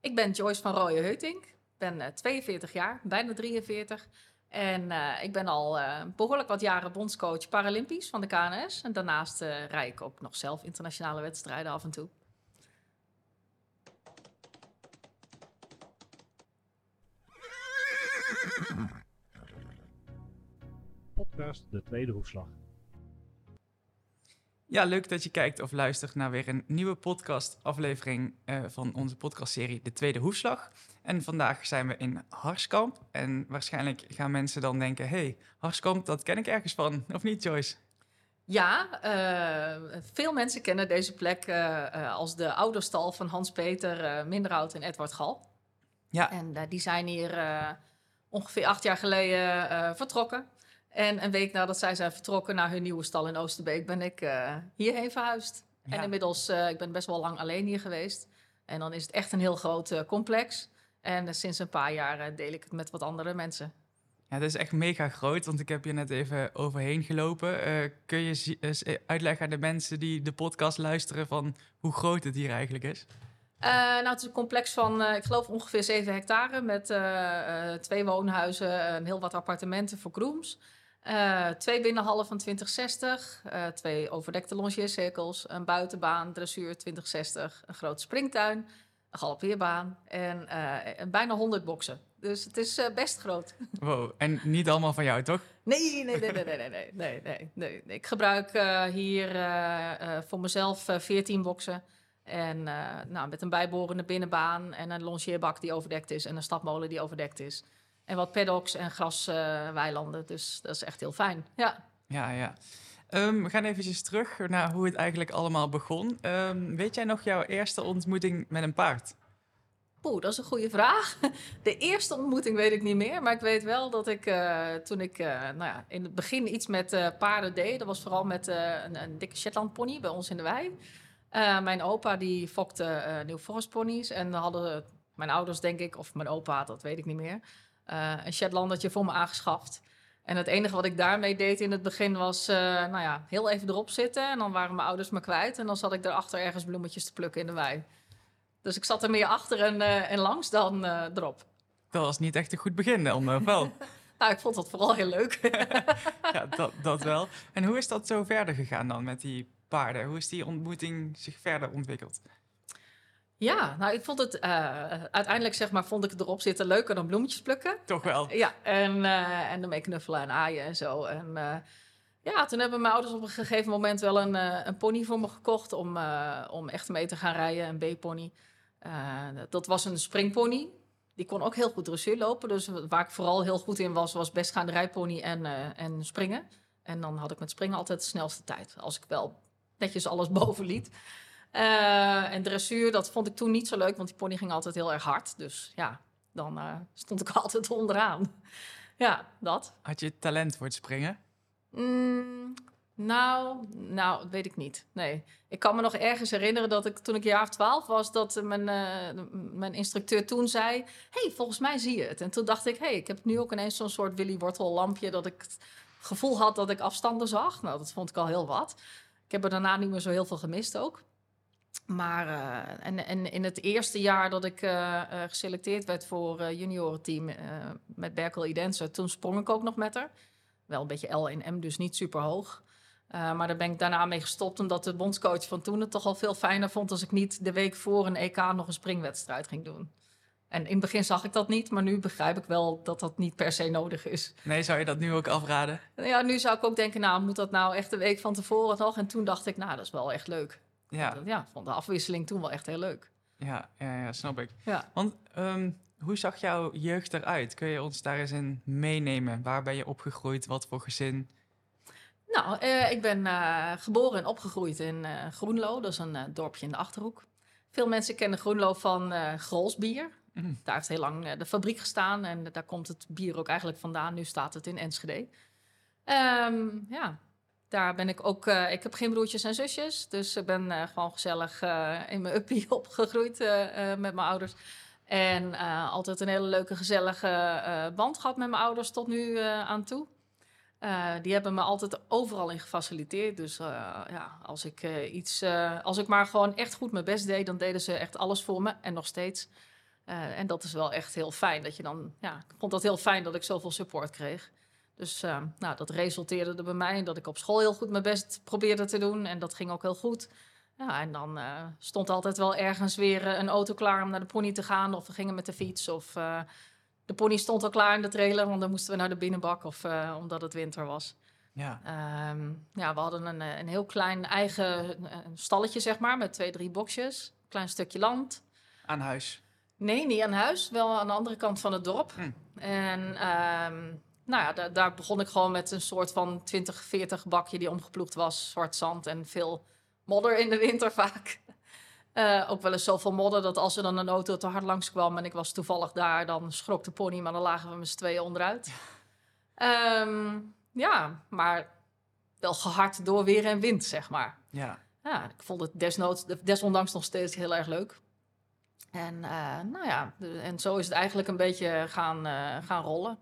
Ik ben Joyce van Rooyen Heutink. Ik ben uh, 42 jaar, bijna 43. En uh, ik ben al uh, behoorlijk wat jaren bondscoach Paralympisch van de KNS. En daarnaast uh, rij ik ook nog zelf internationale wedstrijden af en toe. Podcast De Tweede Hoefslag. Ja, leuk dat je kijkt of luistert naar weer een nieuwe podcast-aflevering uh, van onze podcastserie De Tweede Hoefslag. En vandaag zijn we in Harskamp. En waarschijnlijk gaan mensen dan denken: hey, Harskamp, dat ken ik ergens van, of niet, Joyce? Ja, uh, veel mensen kennen deze plek uh, als de ouderstal van Hans-Peter Minderhout en Edward Gal. Ja. En die zijn hier ongeveer acht jaar geleden vertrokken. En een week nadat zij zijn vertrokken naar hun nieuwe stal in Oosterbeek, ben ik uh, hierheen verhuisd. Ja. En inmiddels, uh, ik ben best wel lang alleen hier geweest. En dan is het echt een heel groot uh, complex. En sinds een paar jaar deel ik het met wat andere mensen. Ja, dat is echt mega groot, want ik heb je net even overheen gelopen. kun je uitleggen aan de mensen die de podcast luisteren van hoe groot het hier eigenlijk is? nou, het is een complex van, ik geloof, ongeveer 7 hectare met twee woonhuizen en heel wat appartementen voor grooms. Uh, twee binnenhallen van 2060, uh, twee overdekte longeercirkels, een buitenbaan, dressuur 2060, een grote springtuin, een galoppeerbaan en uh, bijna 100 boksen. Dus het is best groot. Wow, en niet allemaal van jou, toch? Nee, nee, nee, nee, nee, nee, nee, nee, nee. Ik gebruik hier voor mezelf 14 boksen. En nou, met een bijbehorende binnenbaan en een longeerbak die overdekt is en een stapmolen die overdekt is. En wat paddocks en grasweilanden. Uh, dus dat is echt heel fijn. Ja, ja. ja. Um, we gaan eventjes terug naar hoe het eigenlijk allemaal begon. Um, weet jij nog jouw eerste ontmoeting met een paard? Poeh, dat is een goede vraag. De eerste ontmoeting weet ik niet meer. Maar ik weet wel dat ik uh, toen ik uh, nou ja, in het begin iets met uh, paarden deed. Dat was vooral met een, een, dikke Shetland pony bij ons in de wei. mijn opa die fokte New Forest ponies. En hadden mijn ouders denk ik, of mijn opa, dat weet ik niet meer uh, een Shetlandertje voor me aangeschaft. En het enige wat ik daarmee deed in het begin was, uh, nou ja, heel even erop zitten. En dan waren mijn ouders me kwijt. En dan zat ik erachter ergens bloemetjes te plukken in de wei. Dus ik zat er meer achter en, uh, en langs dan erop. Dat was niet echt een goed begin dan, wel? nou, ik vond dat vooral heel leuk. ja, dat, dat wel. En hoe is dat zo verder gegaan dan met die paarden? Hoe is die ontmoeting zich verder ontwikkeld? Ja, nou, ik vond het uh, uiteindelijk, zeg maar, vond ik het erop zitten leuker dan bloemetjes plukken. Toch wel? Ja, en, uh, en ermee knuffelen en aaien en zo. En uh, ja, toen hebben mijn ouders op een gegeven moment wel een, een pony voor me gekocht om, om echt mee te gaan rijden, een B-pony. dat was een springpony. Die kon ook heel goed dressuur lopen. Dus waar ik vooral heel goed in was, was best gaan rijpony en, en springen. En dan had ik met springen altijd de snelste tijd. Als ik wel netjes alles boven liet. Uh, en dressuur, dat vond ik toen niet zo leuk, want die pony ging altijd heel erg hard. Dus ja, dan uh, stond ik altijd onderaan. ja, dat. Had je talent voor het springen? Mm, nou, nou, weet ik niet. Nee. Ik kan me nog ergens herinneren dat ik toen ik jaar of twaalf was, dat mijn, uh, mijn instructeur toen zei: hey, volgens mij zie je het. En toen dacht ik: hey, ik heb nu ook ineens zo'n soort Willy Wortel lampje dat ik het gevoel had dat ik afstanden zag. Nou, dat vond ik al heel wat. Ik heb er daarna niet meer zo heel veel gemist ook. Maar uh, en, en in het eerste jaar dat ik uh, uh, geselecteerd werd voor uh, juniorenteam met Berkel Idense, toen sprong ik ook nog met haar. Wel een beetje L en M, dus niet super hoog. maar daar ben ik daarna mee gestopt, omdat de bondscoach van toen het toch al veel fijner vond als ik niet de week voor een EK nog een springwedstrijd ging doen. En in het begin zag ik dat niet, maar nu begrijp ik wel dat dat niet per se nodig is. Nee, zou je dat nu ook afraden? Ja, nu zou ik ook denken, nou, moet dat nou echt de week van tevoren nog? En toen dacht ik, nou, dat is wel echt leuk. Ja. Dat, ja, vond de afwisseling toen wel echt heel leuk. Ja, ja, ja snap ik. Ja. Want um, hoe zag jouw jeugd eruit? Kun je ons daar eens in meenemen? Waar ben je opgegroeid? Wat voor gezin? Nou, uh, ik ben uh, geboren en opgegroeid in uh, Groenlo. Dat is een dorpje in de Achterhoek. Veel mensen kennen Groenlo van Grolsbier. Mm. Daar heeft heel lang de fabriek gestaan en daar komt het bier ook eigenlijk vandaan. Nu staat het in Enschede. Um, ja, daar ben ik ook. Uh, ik heb geen broertjes en zusjes. Dus ik ben uh, gewoon gezellig uh, in mijn uppie opgegroeid met mijn ouders. En altijd een hele leuke, gezellige band gehad met mijn ouders tot nu aan toe. die hebben me altijd overal in gefaciliteerd. Dus ja, als ik iets. als ik maar gewoon echt goed mijn best deed, dan deden ze echt alles voor me. En nog steeds. Eh, en dat is wel echt heel fijn. Dat je dan, ja, ik vond dat heel fijn dat ik zoveel support kreeg. Dus eh, nou, dat resulteerde er bij mij in dat ik op school heel goed mijn best probeerde te doen. En dat ging ook heel goed. Ja, en dan uh, stond altijd wel ergens weer een auto klaar om naar de pony te gaan. Of we gingen met de fiets. Of de pony stond al klaar in de trailer, want dan moesten we naar de binnenbak. Of omdat het winter was. Ja. Um, ja, we hadden een, een heel klein eigen stalletje, zeg maar, met twee, drie boxjes. Klein stukje land. Aan huis? Nee, niet aan huis. Wel aan de andere kant van het dorp. Hm. En um, nou ja, daar, daar, begon ik gewoon met een soort van 20, 40 bakje die omgeploegd was. Zwart zand en veel modder in de winter vaak. Uh, ook wel eens zoveel modder dat als er dan een auto te hard langs kwam en ik was toevallig daar, dan schrok de pony, maar dan lagen we met z'n tweeën onderuit. Um, ja, maar wel gehard door weer en wind, zeg maar. Ja. Ja, ik vond het desnoods, desondanks nog steeds heel erg leuk. En uh, nou ja, en zo is het eigenlijk een beetje gaan, uh, gaan rollen.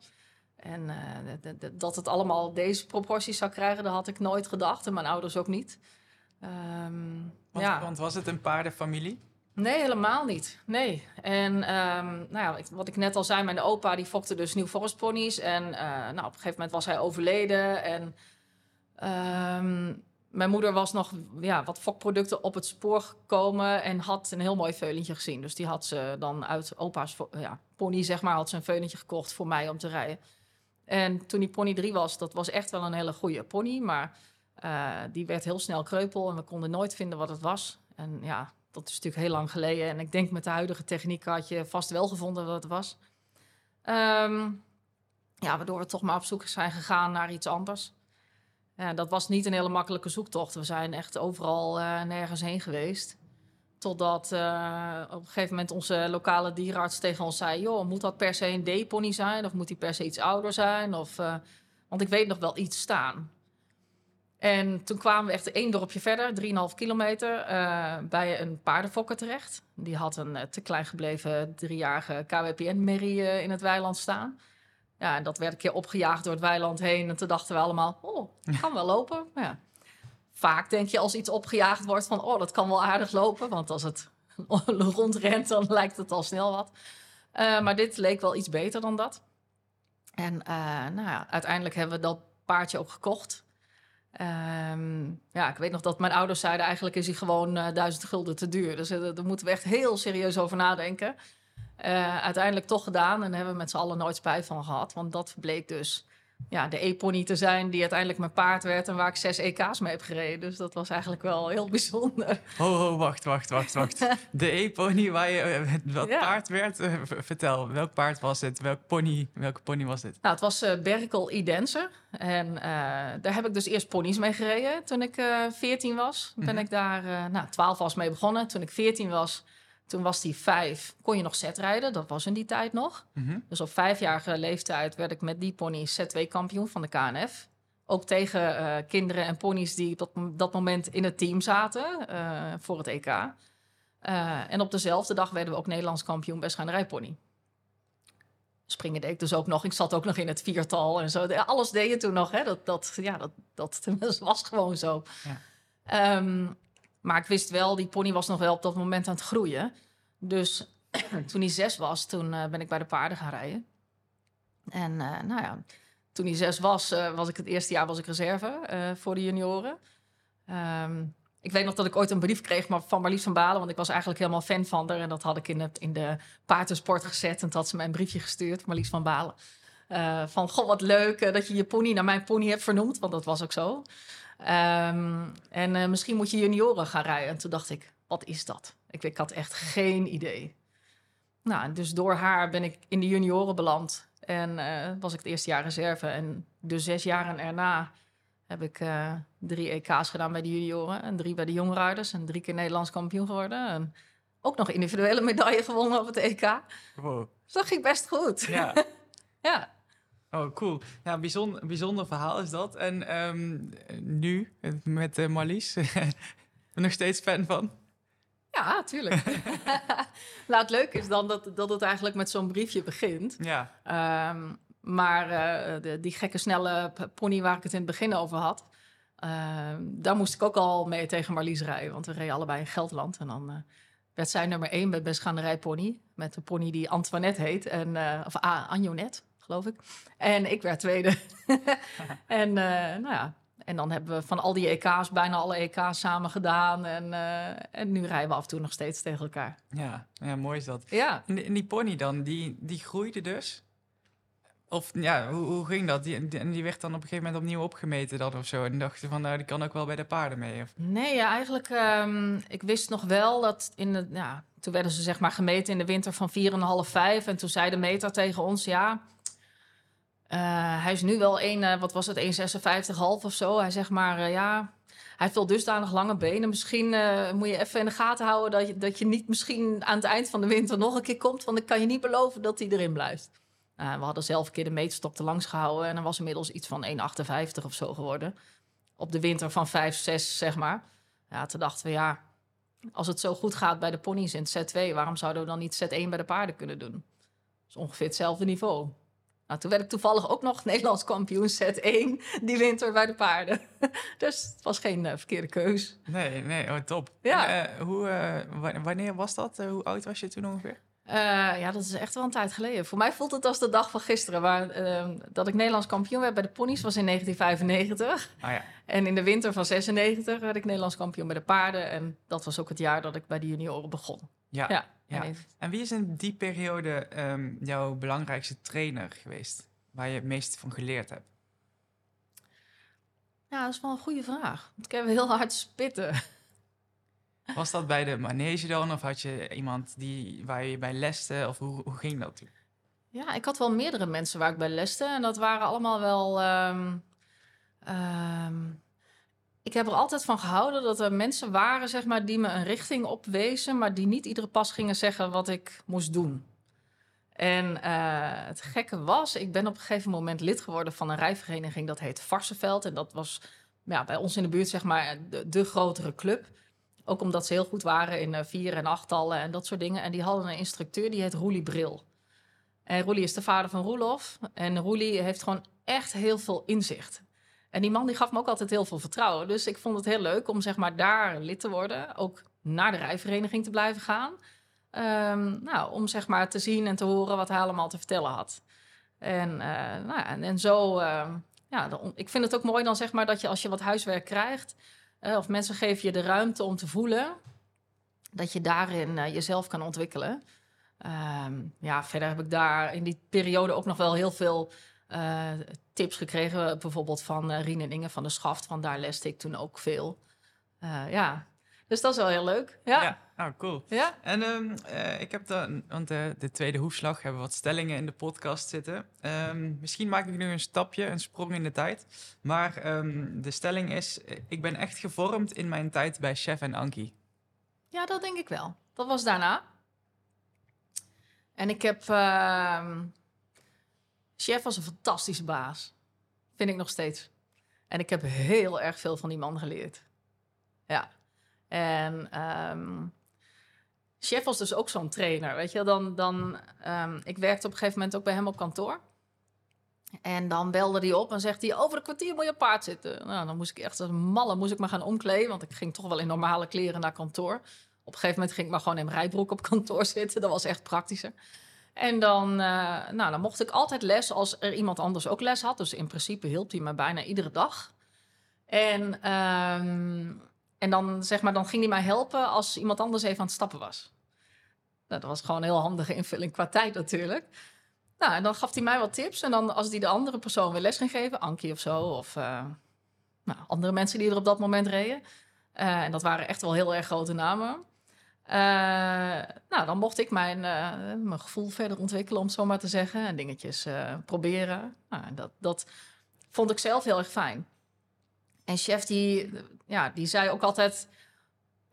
En uh, dat het allemaal deze proporties zou krijgen, dat had ik nooit gedacht. En mijn ouders ook niet. Um, want, ja. want was het een paardenfamilie? Nee, helemaal niet. Nee. En um, nou ja, wat ik net al zei, mijn opa die fokte dus New Forest ponies. En uh, nou, op een gegeven moment was hij overleden. En um, mijn moeder was nog ja, wat fokproducten op het spoor gekomen en had een heel mooi veulentje gezien. Dus die had ze dan uit opa's ja, pony, zeg maar, had ze een veulentje gekocht voor mij om te rijden. En toen die pony drie was, dat was echt wel een hele goede pony. Maar uh, die werd heel snel kreupel en we konden nooit vinden wat het was. En ja, dat is natuurlijk heel lang geleden. En ik denk met de huidige techniek had je vast wel gevonden wat het was. Um, ja, waardoor we toch maar op zoek zijn gegaan naar iets anders. Ja, dat was niet een hele makkelijke zoektocht. We zijn echt overal uh, nergens heen geweest. Totdat uh, op een gegeven moment onze lokale dierenarts tegen ons zei... joh, moet dat per se een D-pony zijn? Of moet die per se iets ouder zijn? Of, uh, want ik weet nog wel iets staan. En toen kwamen we echt één dorpje verder, 3,5 kilometer, bij een paardenfokker terecht. Die had een te klein gebleven driejarige KWPN-merrie in het weiland staan... Ja, en dat werd een keer opgejaagd door het weiland heen. En toen dachten we allemaal, oh, kan wel lopen. Ja, vaak denk je als iets opgejaagd wordt van, oh, dat kan wel aardig lopen. Want als het rondrent, dan lijkt het al snel wat. Uh, maar dit leek wel iets beter dan dat. En uh, nou ja, uiteindelijk hebben we dat paardje ook gekocht. Um, ja, ik weet nog dat mijn ouders zeiden... eigenlijk is hij gewoon uh, duizend gulden te duur. Dus daar moeten we echt heel serieus over nadenken. Uh, uiteindelijk toch gedaan en hebben we met z'n allen nooit spijt van gehad. Want dat bleek dus ja, de E-pony te zijn die uiteindelijk mijn paard werd... en waar ik zes EK's mee heb gereden. Dus dat was eigenlijk wel heel bijzonder. Ho, ho, wacht, wacht, wacht, wacht. De E-pony waar je uh, wat ja. paard werd? Uh, vertel, welk paard was het? Welk pony, welke pony was dit? Nou, het was uh, Berkel Idense. En daar heb ik dus eerst ponies mee gereden toen ik 14 was. Ben mm -hmm. ik daar, nou, 12 was mee begonnen. Toen ik 14 was... Toen was die vijf, kon je nog rijden. Dat was in die tijd nog. Mm -hmm. Dus op vijfjarige leeftijd werd ik met die pony Z2-kampioen van de KNF. Ook tegen uh, kinderen en ponies die op dat, moment in het team zaten uh, voor het EK. Uh, en op dezelfde dag werden we ook Nederlands kampioen bestgaanderijpony. Springen deed ik dus ook nog. Ik zat ook nog in het viertal en zo. Alles deed je toen nog. Hè? Dat, dat, ja, dat, dat was gewoon zo. Ja. Um, maar ik wist wel, die pony was nog wel op dat moment aan het groeien. Dus toen hij zes was, toen uh, ben ik bij de paarden gaan rijden. En uh, nou ja, toen hij zes was, uh, was ik het eerste jaar was ik reserve voor de junioren. Um, ik weet nog dat ik ooit een brief kreeg van Marlies van Balen, want ik was eigenlijk helemaal fan van haar. En dat had ik in, het, in de paardensport gezet. En toen had ze mij een briefje gestuurd, Marlies van Balen. van, goh, wat leuk dat je je pony naar mijn pony hebt vernoemd, want dat was ook zo. Um, en uh, misschien moet je junioren gaan rijden. En toen dacht ik, wat is dat? Ik, ik had echt geen idee. Nou, dus door haar ben ik in de junioren beland. En uh, was ik het eerste jaar reserve. En de zes jaren erna heb ik uh, drie EK's gedaan bij de junioren. En drie bij de jongrijders. En drie keer Nederlands kampioen geworden. En ook nog individuele medaille gewonnen op het EK. Wow. Dus dat ging best goed. Ja. ja. Oh, cool. Ja, bijzonder, bijzonder verhaal is dat. En um, nu, met uh, Marlies, nog steeds fan van? Ja, tuurlijk. nou, het leuke is dan dat, dat het eigenlijk met zo'n briefje begint. Ja. Um, maar uh, de, die gekke snelle pony waar ik het in het begin over had... Uh, daar moest ik ook al mee tegen Marlies rijden. Want we reden allebei in Geldland. En dan werd zij nummer één bij Beschanerij Pony. Met een pony die Antoinette heet. En, eh, of Anjonet, geloof ik. En ik werd tweede. en, eh, nou ja, en dan hebben we van al die EK's bijna alle EK's samen gedaan. En, eh, en nu rijden we af en toe nog steeds tegen elkaar. Ja, ja mooi is dat. Ja, En die, en die pony dan, die, die groeide dus? Of ja, hoe, hoe ging dat? Die, die- en die werd dan op een gegeven moment opnieuw opgemeten dan of zo. En dachten van, nou, die kan ook wel bij de paarden mee. Of... Nee, ja, eigenlijk, ehm, ik wist nog wel dat in de, ja, toen werden ze zeg maar gemeten in de winter van 4,5, 5. En toen zei de meter tegen ons, ja, eh, hij is nu wel een, eh, wat was het, 1,56,5 of zo. Hij zegt maar, eh, ja, hij heeft wel dusdanig lange benen. Misschien moet je even in de gaten houden dat je, dat je niet misschien aan het eind van de winter nog een keer komt. Want ik kan je niet beloven dat hij erin blijft. Nou, we hadden zelf een keer de meetstok te langs gehouden. En dan was inmiddels iets van 1,58 of zo geworden. Op de winter van 5, 6, zeg maar. Ja, toen dachten we, ja, als het zo goed gaat bij de ponies in het Z2, waarom zouden we dan niet Z1 bij de paarden kunnen doen? Dat is ongeveer hetzelfde niveau. Nou, toen werd ik toevallig ook nog Nederlands kampioen Z1 die winter bij de paarden. dus het was geen eh, verkeerde keus. Nee, nee, oh, top. Ja. Eh, hoe, eh, wa- wanneer was dat? Hoe oud was je toen ongeveer? Ja, dat is echt wel een tijd geleden. Voor mij voelt het als de dag van gisteren. Waar, eh, dat ik Nederlands kampioen werd bij de ponies was in 1995. Ah ja, En in de winter van 96 werd ik Nederlands kampioen bij de paarden. En dat was ook het jaar dat ik bij de junioren begon. ja. Ja, ja. En En wie is in die periode ehm, jouw belangrijkste trainer geweest? Waar je het meest van geleerd hebt? Ja, dat is wel een goede vraag. Want ik heb heel hard spitten. Was dat bij de manege dan? Of had je iemand die, waar je bij leste? Of hoe, hoe ging dat toen? Ja, ik had wel meerdere mensen waar ik bij leste. En dat waren allemaal wel... ehm, ehm, ik heb er altijd van gehouden dat er mensen waren, zeg maar, die me een richting opwezen, maar die niet iedere pas gingen zeggen wat ik moest doen. En eh, het gekke was, ik ben op een gegeven moment lid geworden van een rijvereniging dat heet Varsenveld. En dat was ja, bij ons in de buurt, zeg maar, de, de grotere club. Ook omdat ze heel goed waren in eh, vier- en achttallen en dat soort dingen. En die hadden een instructeur, die heet Roelie Bril. En Roelie is de vader van Roelof. En Roelie heeft gewoon echt heel veel inzicht. En die man die gaf me ook altijd heel veel vertrouwen. Dus ik vond het heel leuk om zeg maar daar lid te worden. Ook naar de rijvereniging te blijven gaan. Ehm, nou, om zeg maar te zien en te horen wat hij allemaal te vertellen had. En, eh, nou en, en zo, ehm, ja, ik vind het ook mooi dan zeg maar dat je als je wat huiswerk krijgt... eh, of mensen geven je de ruimte om te voelen... dat je daarin eh, jezelf kan ontwikkelen. Ehm, ja, verder heb ik daar in die periode ook nog wel heel veel eh, tips gekregen. Bijvoorbeeld van eh Rien en Inge van de Schaft. Want daar leste ik toen ook veel. Eh, ja, dus dat is wel heel leuk. Ja, ja. nou cool. En ehm, eh, ik heb dan, want de tweede hoefslag hebben wat stellingen in de podcast zitten. Ehm, misschien maak ik nu een stapje, een sprong in de tijd. Maar ehm, de stelling is: ik ben echt gevormd in mijn tijd bij Chef en Ankie. Ja, dat denk ik wel. Dat was daarna. En ik heb... Chef was een fantastische baas. Vind ik nog steeds. En ik heb heel erg veel van die man geleerd. Ja. En ehm, Chef was dus ook zo'n trainer, weet je. Dan, dan, ehm, ik werkte op een gegeven moment ook bij hem op kantoor. En dan belde hij op en zegt hij... over een kwartier moet je paard zitten. Nou, dan moest ik echt als een malle moest ik me gaan omkleden... want ik ging toch wel in normale kleren naar kantoor. Op een gegeven moment ging ik maar gewoon in mijn rijbroek op kantoor zitten. Dat was echt praktischer. En dan, eh, nou, dan mocht ik altijd les als er iemand anders ook les had. Dus in principe hielp hij me bijna iedere dag. En, ehm, en dan, zeg maar, dan ging hij mij helpen als iemand anders even aan het stappen was. Nou, dat was gewoon een heel handige invulling qua tijd natuurlijk. Nou, en dan gaf hij mij wat tips. En dan als hij de andere persoon weer les ging geven, Ankie of zo, of eh, nou, andere mensen die er op dat moment reden. eh, en dat waren echt wel heel erg grote namen. Eh, nou, dan mocht ik mijn, eh, mijn gevoel verder ontwikkelen, om het zo maar te zeggen. En dingetjes eh, proberen. Nou, dat, dat vond ik zelf heel erg fijn. En chef, die, ja, die zei ook altijd...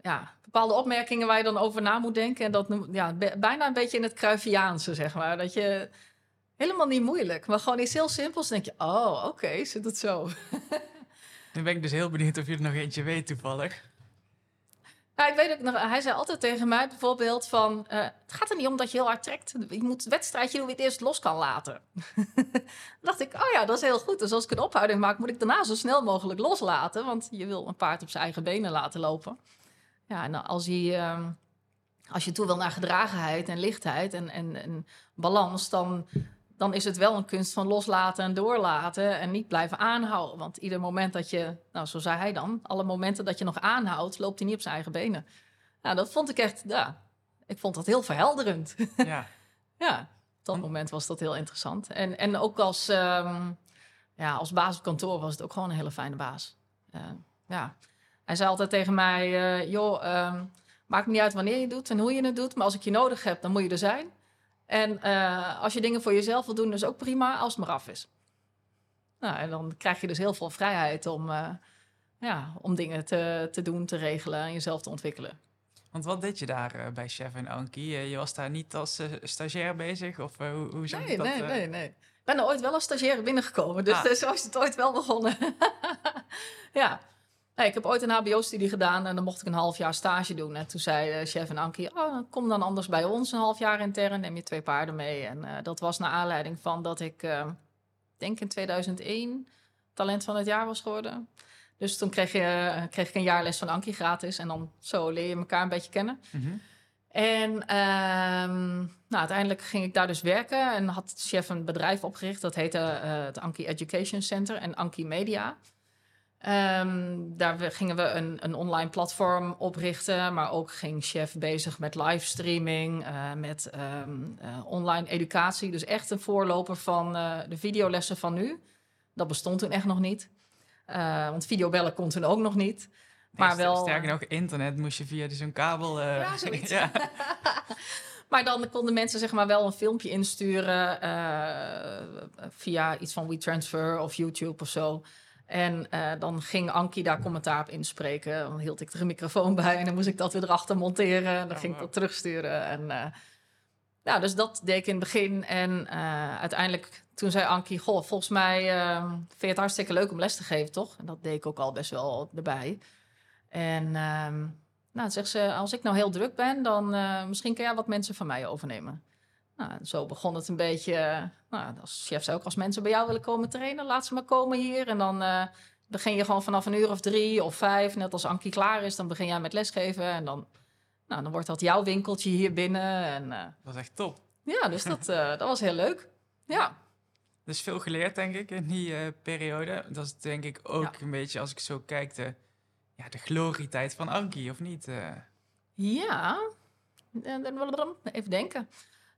Ja, bepaalde opmerkingen waar je dan over na moet denken. En dat ja, bijna een beetje in het Cruyffiaanse, zeg maar. Dat je helemaal niet moeilijk, maar gewoon iets heel simpels. Dan denk je, oh, oké, zit het zo. Nu ben ik dus heel benieuwd of je er nog eentje weet toevallig. Ja, ik weet ook nog, hij zei altijd tegen mij bijvoorbeeld van... eh, het gaat er niet om dat je heel hard trekt. Je moet het wedstrijdje doen wie het eerst los kan laten. Dacht ik, oh ja, dat is heel goed. Dus als ik een ophouding maak, moet ik daarna zo snel mogelijk loslaten. Want je wil een paard op zijn eigen benen laten lopen. Ja, en als hij... ehm, als je toe wil naar gedragenheid en lichtheid en, en, en balans, dan, dan is het wel een kunst van loslaten en doorlaten en niet blijven aanhouden. Want ieder moment dat je, nou zo zei hij dan, alle momenten dat je nog aanhoudt, loopt hij niet op zijn eigen benen. Nou, dat vond ik echt, ja, ik vond dat heel verhelderend. Ja. ja, op dat moment was dat heel interessant. En, en ook als, ehm, ja, als baas op kantoor was het ook gewoon een hele fijne baas. Eh, ja. Hij zei altijd tegen mij, eh, joh, ehm, maakt niet uit wanneer je het doet en hoe je het doet, maar als ik je nodig heb, dan moet je er zijn. En eh, als je dingen voor jezelf wil doen, is ook prima als het maar af is. Nou, en dan krijg je dus heel veel vrijheid om, eh, ja, om dingen te, te doen, te regelen en jezelf te ontwikkelen. Want wat deed je daar eh, bij Chef en Ankie? Eh, je was daar niet als stagiair bezig? Of hoe, hoe zag Nee, dat? nee, nee, nee. Ik ben er ooit wel als stagiaire binnengekomen, dus, Ah. dus zo is het ooit wel begonnen. ja. Nee, ik heb ooit een hbo-studie gedaan en dan mocht ik een half jaar stage doen. En toen zei eh, chef en Ankie, oh, kom dan anders bij ons een half jaar intern, neem je twee paarden mee. En eh, dat was naar aanleiding van dat ik, eh, denk in 2001, talent van het jaar was geworden. Dus toen kreeg, je, eh, kreeg ik een jaarles van Ankie gratis en dan zo leer je elkaar een beetje kennen. Mhm. En ehm, nou, uiteindelijk ging ik daar dus werken en had chef een bedrijf opgericht. Dat heette het Anki Education Center en Anki Media. Ehm, daar gingen we een, een online platform oprichten, maar ook ging chef bezig met livestreaming, eh, met ehm, eh, online educatie. Dus echt een voorloper van eh, de videolessen van nu. Dat bestond toen echt nog niet. Want videobellen kon toen ook nog niet. Nee, Maar wel, Sterker nog, internet moest je via zo'n kabel... Ja, zoiets. ja. Maar dan konden mensen zeg maar wel een filmpje insturen via iets van WeTransfer of YouTube of zo. En eh, dan ging Ankie daar commentaar op inspreken. Dan hield ik er een microfoon bij en dan moest ik dat weer erachter monteren. En dan ging ik dat terugsturen. En, ja, dus dat deed ik in het begin. En eh, uiteindelijk toen zei Ankie, goh, volgens mij eh, vind je het hartstikke leuk om les te geven, toch? En dat deed ik ook al best wel erbij. En ehm, nou, zegt ze, als ik nou heel druk ben, dan misschien kan jij wat mensen van mij overnemen. Nou, en zo begon het een beetje. eh, nou, als chef zei ook, als mensen bij jou willen komen trainen, laat ze maar komen hier. En dan eh, begin je gewoon vanaf een uur of drie of vijf, net als Ankie klaar is, dan begin jij met lesgeven. En dan, nou, dan wordt dat jouw winkeltje hier binnen. En eh, Dat was echt top. ja, dus dat, dat was heel leuk. Ja. Dus veel geleerd, denk ik, in die periode. Dat is denk ik ook Ja. een beetje, als ik zo kijk, de, ja, de glorietijd van Ankie, of niet? Ja, even denken.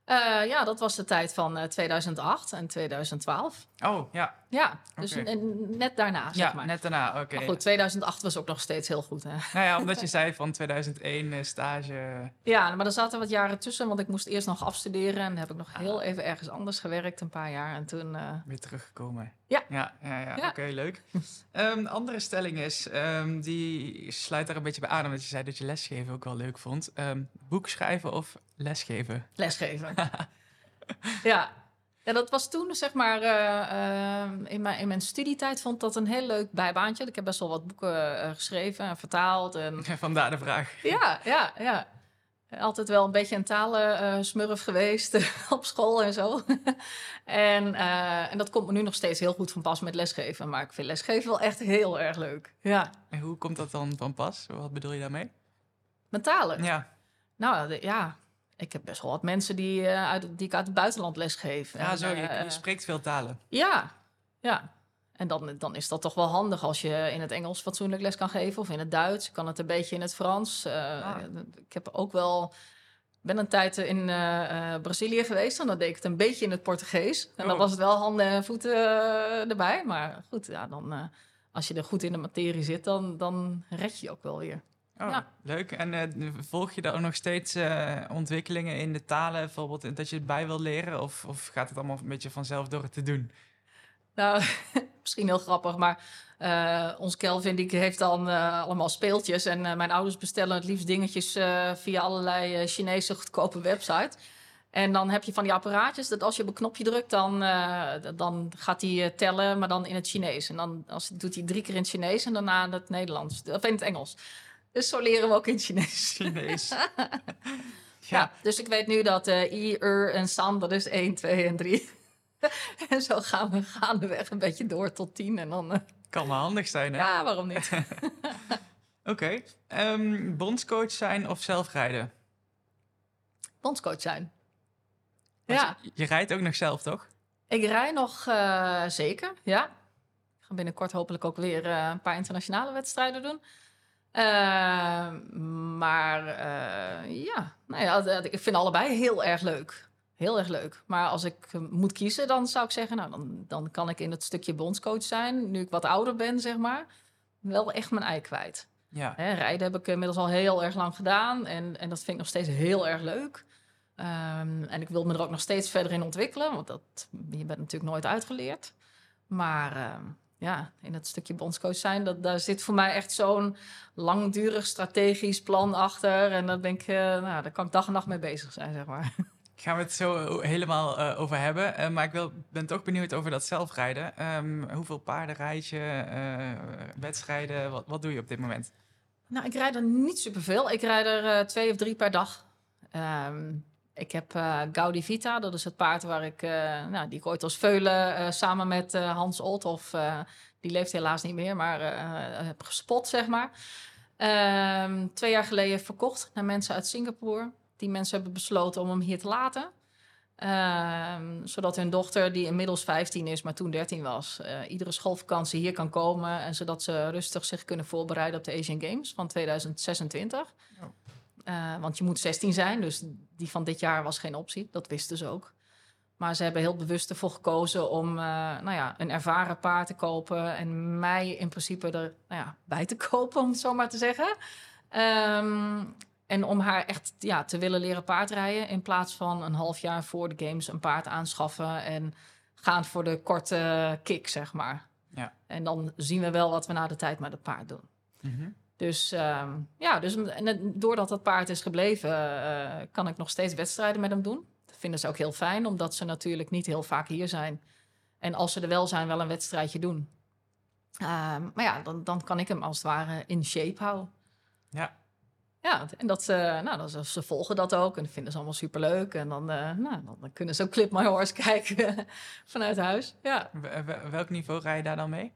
Eh, ja, dat was de tijd van eh, 2008 en 2012. Oh, ja. Ja, dus net daarna, zeg ja, maar. net daarna, oké. Maar goed, 2008 was ook nog steeds heel goed, hè? Nou ja, omdat je zei van 2001 eh, stage. Ja, maar er zaten wat jaren tussen, want ik moest eerst nog afstuderen. En dan heb ik nog Ah. heel even ergens anders gewerkt, een paar jaar. En toen, Weer teruggekomen. Ja. Ja, ja, ja. Ja. oké, leuk. Ehm, andere stelling is, ehm, die sluit daar een beetje bij aan, omdat je zei dat je lesgeven ook wel leuk vond. Ehm, boek schrijven of lesgeven? lesgeven. ja. ja, dat was toen, zeg maar, eh, in, mijn, in mijn studietijd vond dat een heel leuk bijbaantje. Ik heb best wel wat boeken eh, geschreven en vertaald. En Vandaar de vraag. Ja, ja, ja. Altijd wel een beetje een talensmurf geweest op school en zo. en, eh, en dat komt me nu nog steeds heel goed van pas met lesgeven. Maar ik vind lesgeven wel echt heel erg leuk. Ja, En hoe komt dat dan van pas? Wat bedoel je daarmee? met talen. Ja, Nou ja, ik heb best wel wat mensen die, eh, uit, die ik uit het buitenland lesgeef. ja En, zo, je, eh, je spreekt veel talen. Ja, ja. En dan, dan is dat toch wel handig als je in het Engels fatsoenlijk les kan geven of in het Duits. Kan het een beetje in het Frans. Eh, Ah. Ik heb ook wel. ben een tijd in eh, eh, Brazilië geweest en dan deed ik het een beetje in het Portugees. En dan Oh. was het wel handen en voeten eh, erbij. Maar goed, ja, dan, eh, als je er goed in de materie zit, dan, dan red je ook wel weer. Oh, Ja. leuk. En eh, volg je dan ook nog steeds eh, ontwikkelingen in de talen, bijvoorbeeld dat je het bij wil leren? Of, of gaat het allemaal een beetje vanzelf door het te doen? Nou, misschien heel grappig, maar eh ons Kelvin die heeft dan eh, allemaal speeltjes. En eh, mijn ouders bestellen het liefst dingetjes via allerlei Chinese goedkope websites. En dan heb je van die apparaatjes dat als je op een knopje drukt, dan, dan gaat hij tellen, maar dan in het Chinees. En dan als, doet hij drie keer in het Chinees en daarna in het Nederlands, of in het Engels. Dus zo leren we ook in het Chinees. Chinees. Ja. dus ik weet nu dat I, Er en San, dat is 1, 2 en 3. en zo gaan we gaandeweg een beetje door tot 10. En dan, eh, Kan wel handig zijn, hè? ja, waarom niet? Oké. Ehm, bondscoach zijn of zelf rijden? bondscoach zijn. Want Ja, Je, je rijdt ook nog zelf, toch? ik rij nog eh, zeker, ja. Ik ga binnenkort hopelijk ook weer eh, een paar internationale wedstrijden doen. Eh, maar ja, nou ja, ik vind allebei heel erg leuk. Heel erg leuk. Maar als ik eh, moet kiezen, dan zou ik zeggen... Nou, dan, dan kan ik in het stukje bondscoach zijn. Nu ik wat ouder ben, zeg maar. Wel echt mijn ei kwijt. Ja. Hè, rijden heb ik inmiddels al heel erg lang gedaan. En, en dat vind ik nog steeds heel erg leuk. Ehm, en ik wil me er ook nog steeds verder in ontwikkelen. Want dat, je bent natuurlijk nooit uitgeleerd. Maar ehm, ja, in het stukje bondscoach zijn... Dat, daar zit voor mij echt zo'n langdurig strategisch plan achter. En daar, ben ik, eh, nou, daar kan ik dag en nacht mee bezig zijn, zeg maar. Gaan we het zo helemaal eh, over hebben. Eh, maar ik wil, ben toch benieuwd over dat zelfrijden. Ehm, hoeveel paarden rijd je? eh, wedstrijden? Wat, wat doe je op dit moment? Nou, ik rijd er niet superveel. Ik rijd er eh, twee of drie per dag. Ehm, ik heb eh, Gaudi Vita, dat is het paard waar ik, eh, nou, die ooit als veulen eh, samen met eh, Hans Olthoff, eh, die leeft helaas niet meer, maar eh, heb gespot, zeg maar. Ehm, twee jaar geleden verkocht naar mensen uit Singapore. Die mensen hebben besloten om hem hier te laten. Ehm, zodat hun dochter, die inmiddels 15 is, maar toen 13 was, eh, iedere schoolvakantie hier kan komen. En zodat ze rustig zich kunnen voorbereiden op de Asian Games van 2026. Oh. Eh, want je moet 16 zijn, dus die van dit jaar was geen optie. Dat wisten ze ook. Maar ze hebben heel bewust ervoor gekozen om eh, nou ja, een ervaren paard te kopen. En mij in principe er nou ja, bij te kopen, om het zo maar te zeggen. Ehm, en om haar echt ja, te willen leren paardrijden. In plaats van een half jaar voor de games een paard aanschaffen. En gaan voor de korte kick, zeg maar. Ja. En dan zien we wel wat we na de tijd met het paard doen. Mhm. Dus ehm, ja, dus, en het- doordat dat paard is gebleven, eh, kan ik nog steeds wedstrijden met hem doen. Dat vinden ze ook heel fijn, omdat ze natuurlijk niet heel vaak hier zijn. En als ze er wel zijn, wel een wedstrijdje doen. Ehm, maar ja, dan, dan kan ik hem als het ware in shape houden. Ja. Ja, en dat, ze, nou, dat ze, ze volgen dat ook en vinden ze allemaal superleuk. En dan, eh, nou, dan, kunnen ze ook Clip My Horse kijken vanuit huis. Ja. Wel- wel- Welk niveau rij je daar dan mee?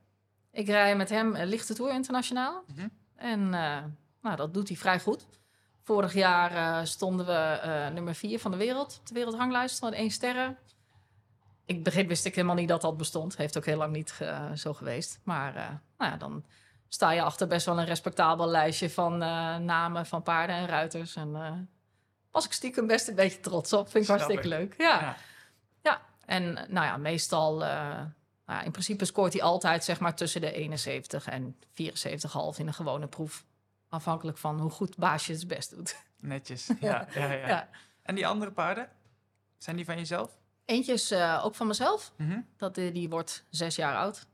Ik rij met hem eh, lichte tour internationaal. Mhm. En eh, nou, dat doet hij vrij goed. Vorig jaar stonden we nummer vier van de wereld. Op de wereldhanglijst van één sterren. Het begin wist ik helemaal niet dat dat bestond. Heeft ook heel lang niet zo geweest. Maar nou ja, dan sta je achter best wel een respectabel lijstje van eh, namen van paarden en ruiters. En eh was ik stiekem best een beetje trots op. Vind ik Snap hartstikke ik. leuk. Ja. Ja. Ja, en nou ja, meestal, eh, nou in principe scoort hij altijd zeg maar tussen de 71 en 74,5 in een gewone proef. Afhankelijk van hoe goed baasje het best doet. Netjes. Ja, ja, ja. Ja. En die andere paarden? Zijn die van jezelf? Eentje is ook van mezelf. Mhm. Dat, die wordt zes jaar oud.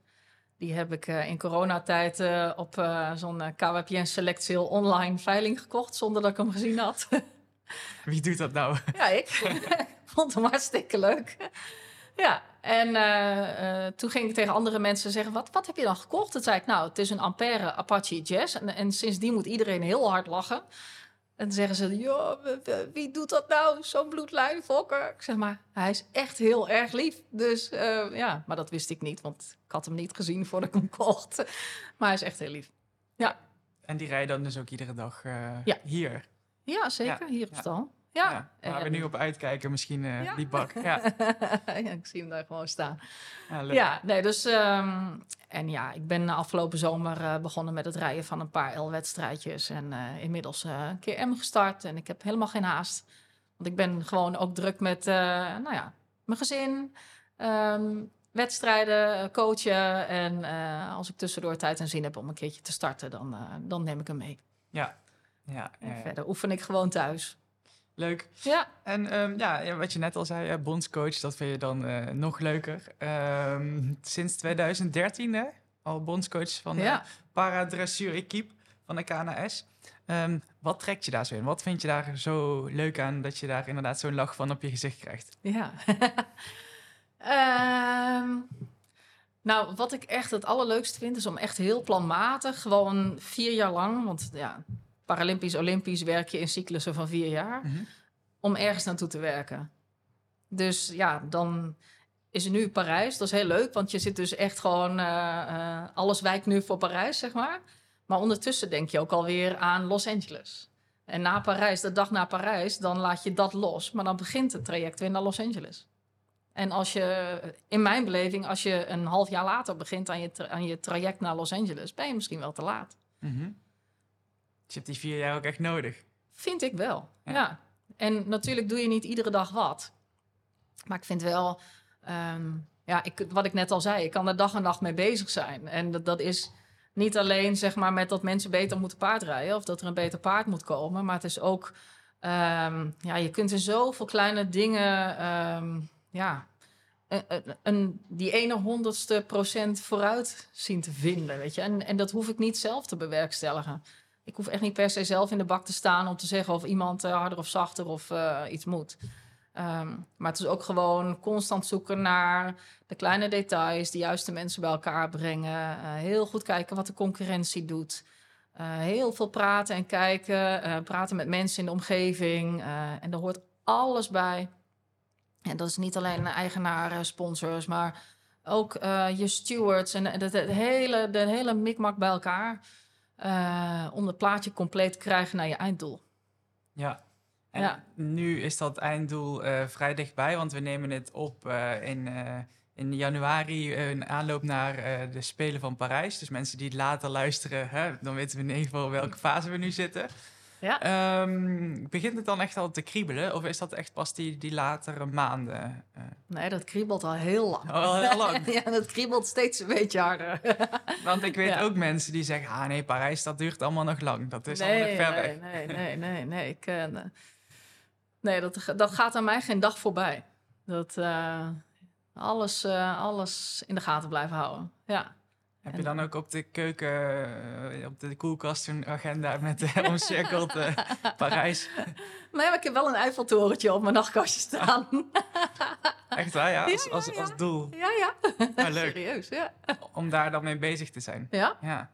Die heb ik eh, in coronatijd eh, op eh, zo'n KWPN Select Sale online veiling gekocht, zonder dat ik hem gezien had. Wie doet dat nou? Ja, ik vond hem hartstikke leuk. Ja, en toen ging ik tegen andere mensen zeggen: wat, wat heb je dan gekocht? Toen zei ik: Nou, het is een Ampere Apache Jazz. En, en sindsdien moet iedereen heel hard lachen. En dan zeggen ze: Joh, wie doet dat nou? Zo'n bloedlijn fokker. Ik zeg maar: Hij is echt heel erg lief. Dus eh, ja, maar dat wist ik niet, want ik had hem niet gezien voordat ik hem kocht. Maar hij is echt heel lief. En die rijden dan dus ook iedere dag eh, Ja. hier. Ja, zeker. Hier op ja. stal. Ja, Ja, waar we nu op uitkijken, misschien eh, Ja. die bak. Ja, ja, ik zie hem daar gewoon staan. ja nee, dus. ehm, en ja, ik ben afgelopen zomer eh, begonnen met het rijden van een paar L-wedstrijdjes. En eh, inmiddels eh, een keer M gestart. En ik heb helemaal geen haast. Want ik ben gewoon ook druk met, eh, nou ja, mijn gezin, ehm, wedstrijden, eh, coachen. En eh, als ik tussendoor tijd en zin heb om een keertje te starten, dan, eh, dan neem ik hem mee. Ja, ja, En ja, ja. verder oefen ik gewoon thuis. Leuk. Ja, En ehm, ja, wat je net al zei, eh, bondscoach, dat vind je dan eh, nog leuker. Ehm, sinds 2013 hè? al bondscoach van de ja. Paradressuur Equipe van de KNS. Ehm, wat trekt je daar zo in? Wat vind je daar zo leuk aan dat je daar inderdaad zo'n lach van op je gezicht krijgt? Ja. Nou, wat ik echt het allerleukste vind, is om echt heel planmatig, gewoon vier jaar lang, want ja, Paralympisch, Olympisch werk je in cyclussen van vier jaar, Mhm. om ergens naartoe te werken. Dus ja, dan is er nu Parijs. Dat is heel leuk, want je zit dus echt gewoon, eh, eh, alles wijkt nu voor Parijs, zeg maar. Maar ondertussen denk je ook alweer aan Los Angeles. En na Parijs, de dag na Parijs, dan laat je dat los. Maar dan begint het traject weer naar Los Angeles. En als je, in mijn beleving, als je een half jaar later begint aan je, aan je traject naar Los Angeles, ben je misschien wel te laat. Dus je hebt die vier jaar ook echt nodig. Vind ik wel. Ja. Ja. En natuurlijk doe je niet iedere dag wat. Maar ik vind wel, ehm, ja, ik, wat ik net al zei, ik kan er dag en nacht mee bezig zijn. En dat, dat is niet alleen zeg maar met dat mensen beter moeten paardrijden of dat er een beter paard moet komen, maar het is ook, ehm, ja, je kunt in zoveel kleine dingen, ehm, ja, een, een- een, die ene honderdste procent vooruit zien te vinden, weet je. En, en dat hoef ik niet zelf te bewerkstelligen. Ik hoef echt niet per se zelf in de bak te staan om te zeggen of iemand eh, harder of zachter of eh, iets moet. Ehm, maar het is ook gewoon constant zoeken naar de kleine details, de juiste mensen bij elkaar brengen. eh, heel goed kijken wat de concurrentie doet. Heel veel praten en kijken, praten met mensen in de omgeving. en daar hoort alles bij. En dat is niet alleen eigenaren, sponsors, maar ook je stewards en de hele, de hele mikmak bij elkaar. Eh, om het plaatje compleet te krijgen naar je einddoel. Ja. En Ja. nu is dat einddoel eh, vrij dichtbij, want we nemen het op eh, in, in januari, een aanloop naar de Spelen van Parijs. Dus mensen die het later luisteren, hè, dan weten we in ieder geval welke fase we nu zitten. Ja. Ehm, begint het dan echt al te kriebelen, of is dat echt pas die, die latere maanden? eh? Nee, dat kriebelt al heel lang. Al heel lang. ja, dat kriebelt steeds een beetje harder. want ik weet Ja. ook mensen die zeggen, ah nee, Parijs, dat duurt allemaal nog lang. Dat is allemaal nog ver nee, weg. Nee, nee, nee, nee. Ik, eh, nee, dat, dat gaat aan mij geen dag voorbij. Dat eh, alles, alles in de gaten blijven houden. Ja. Heb je dan ook op de keuken, eh, op de koelkast een agenda met eh, omcirkeld eh, Parijs? Nee, maar ik heb wel een Eiffeltorentje op mijn nachtkastje staan. Echt waar, ja? Als, doel. ja, ja. Ah, leuk. Serieus, ja. Om daar dan mee bezig te zijn. Ja? Ja.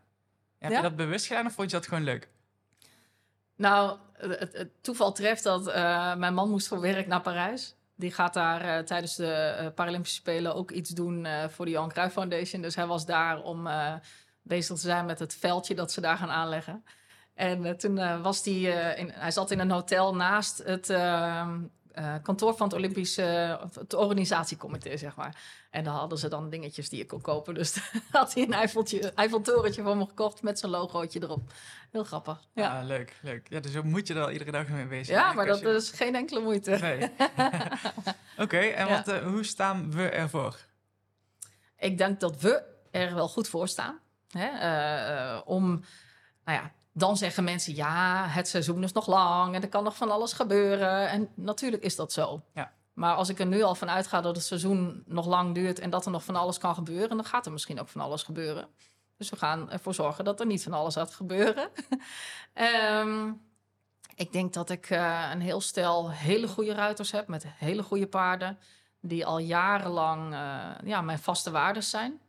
Heb Ja. je dat bewust gedaan of vond je dat gewoon leuk? Nou, het, het toeval treft dat mijn man moest voor werk naar Parijs. Die gaat daar eh, tijdens de eh, Paralympische Spelen ook iets doen eh, voor de Johan Cruijff Foundation. Dus hij was daar om bezig te zijn met het veldje dat ze daar gaan aanleggen. En toen was hij, hij zat in een hotel naast het eh, kantoor van het Olympische, het organisatiecomité, zeg maar. En dan hadden ze dan dingetjes die je kon kopen. Dus had hij een Eiffeltje, Eiffeltorentje voor me gekocht met zijn logootje erop. Heel grappig. Ja. Ah, leuk, leuk. Ja, dus zo moet je er al iedere dag mee bezig Ja, maar dat is geen enkele moeite. Nee. Oké, en Ja. wat, eh, hoe staan we ervoor? Ik denk dat we er wel goed voor staan. Hè? eh, om, nou ja, dan zeggen mensen, ja, het seizoen is nog lang en er kan nog van alles gebeuren. En natuurlijk is dat zo. Ja. Maar als ik er nu al van uitga dat het seizoen nog lang duurt en dat er nog van alles kan gebeuren, dan gaat er misschien ook van alles gebeuren. Dus we gaan ervoor zorgen dat er niet van alles gaat gebeuren. Ehm, ik denk dat ik eh, een heel stel hele goede ruiters heb met hele goede paarden die al jarenlang eh, ja, mijn vaste waardes zijn.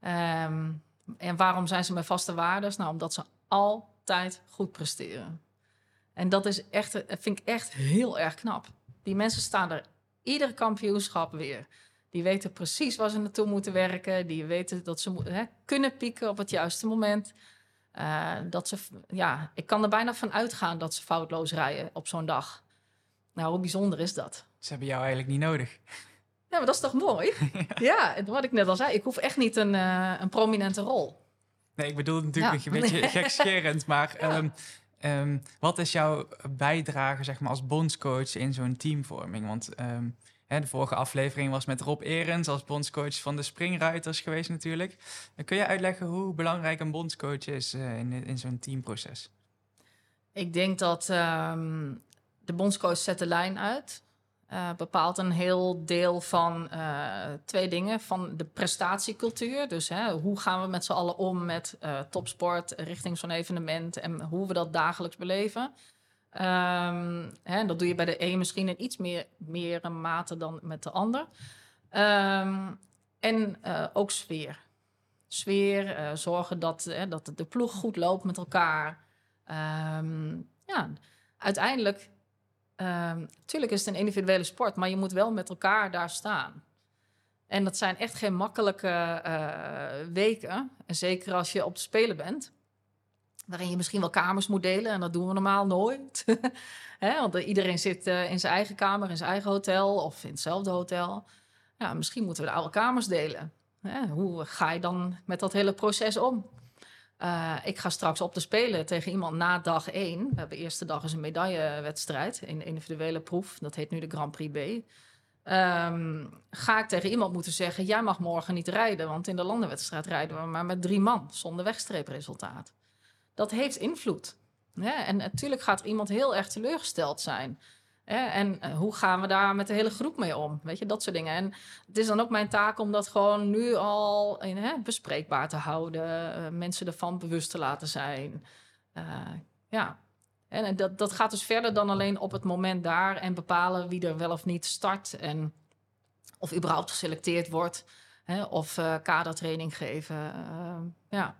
Ehm, en waarom zijn ze mijn vaste waardes? Nou, omdat ze altijd goed presteren. En dat is echt, dat vind ik echt heel erg knap. Die mensen staan er ieder kampioenschap weer. Die weten precies waar ze naartoe moeten werken. Die weten dat ze hè, kunnen pieken op het juiste moment. Eh, dat ze, ja, ik kan er bijna van uitgaan dat ze foutloos rijden op zo'n dag. Nou, hoe bijzonder is dat? Ze hebben jou eigenlijk niet nodig. Ja, maar dat is toch mooi? ja, wat ik net al zei, ik hoef echt niet een, eh, een prominente rol. Nee, ik bedoel het natuurlijk Ja. een beetje gekscherend, maar ehm, ehm, wat is jouw bijdrage zeg maar, als bondscoach in zo'n teamvorming? Want ehm, hè, de vorige aflevering was met Rob Erens als bondscoach van de springruiters geweest natuurlijk. En kun je uitleggen hoe belangrijk een bondscoach is eh, in, in zo'n teamproces? Ik denk dat de bondscoach zet de lijn uit. Eh, bepaalt een heel deel van eh, twee dingen. Van de prestatiecultuur. Dus hè, hoe gaan we met z'n allen om met eh, topsport richting zo'n evenement. En hoe we dat dagelijks beleven. Ehm, hè, dat doe je bij de een misschien in iets meer, meer mate dan met de ander. Ehm, en ook sfeer. Sfeer, zorgen dat, eh, dat de ploeg goed loopt met elkaar. Ehm, ja, uiteindelijk, natuurlijk is het een individuele sport, maar je moet wel met elkaar daar staan. En dat zijn echt geen makkelijke eh, weken. En zeker als je op de Spelen bent. waarin je misschien wel kamers moet delen. En dat doen we normaal nooit. Want iedereen zit eh, in zijn eigen kamer, in zijn eigen hotel of in hetzelfde hotel. Ja, misschien moeten we de oude kamers delen. Hoe ga je dan met dat hele proces om? Uh, ik ga straks op te spelen tegen iemand na dag 1. We hebben eerste dag is een medaillewedstrijd in individuele proef. Dat heet nu de Grand Prix B. Um, ga ik tegen iemand moeten zeggen: Jij mag morgen niet rijden, want in de landenwedstrijd rijden we maar met drie man zonder wegstreepresultaat. Dat heeft invloed. Ja, en natuurlijk gaat iemand heel erg teleurgesteld zijn. En uh, hoe gaan we daar met de hele groep mee om? Weet je, dat soort dingen. En het is dan ook mijn taak om dat gewoon nu al hè, bespreekbaar te houden. Uh, mensen ervan bewust te laten zijn. Uh, ja. En dat, dat gaat dus verder dan alleen op het moment daar en bepalen wie er wel of niet start. En of überhaupt geselecteerd wordt. Hè, of kadertraining geven. ja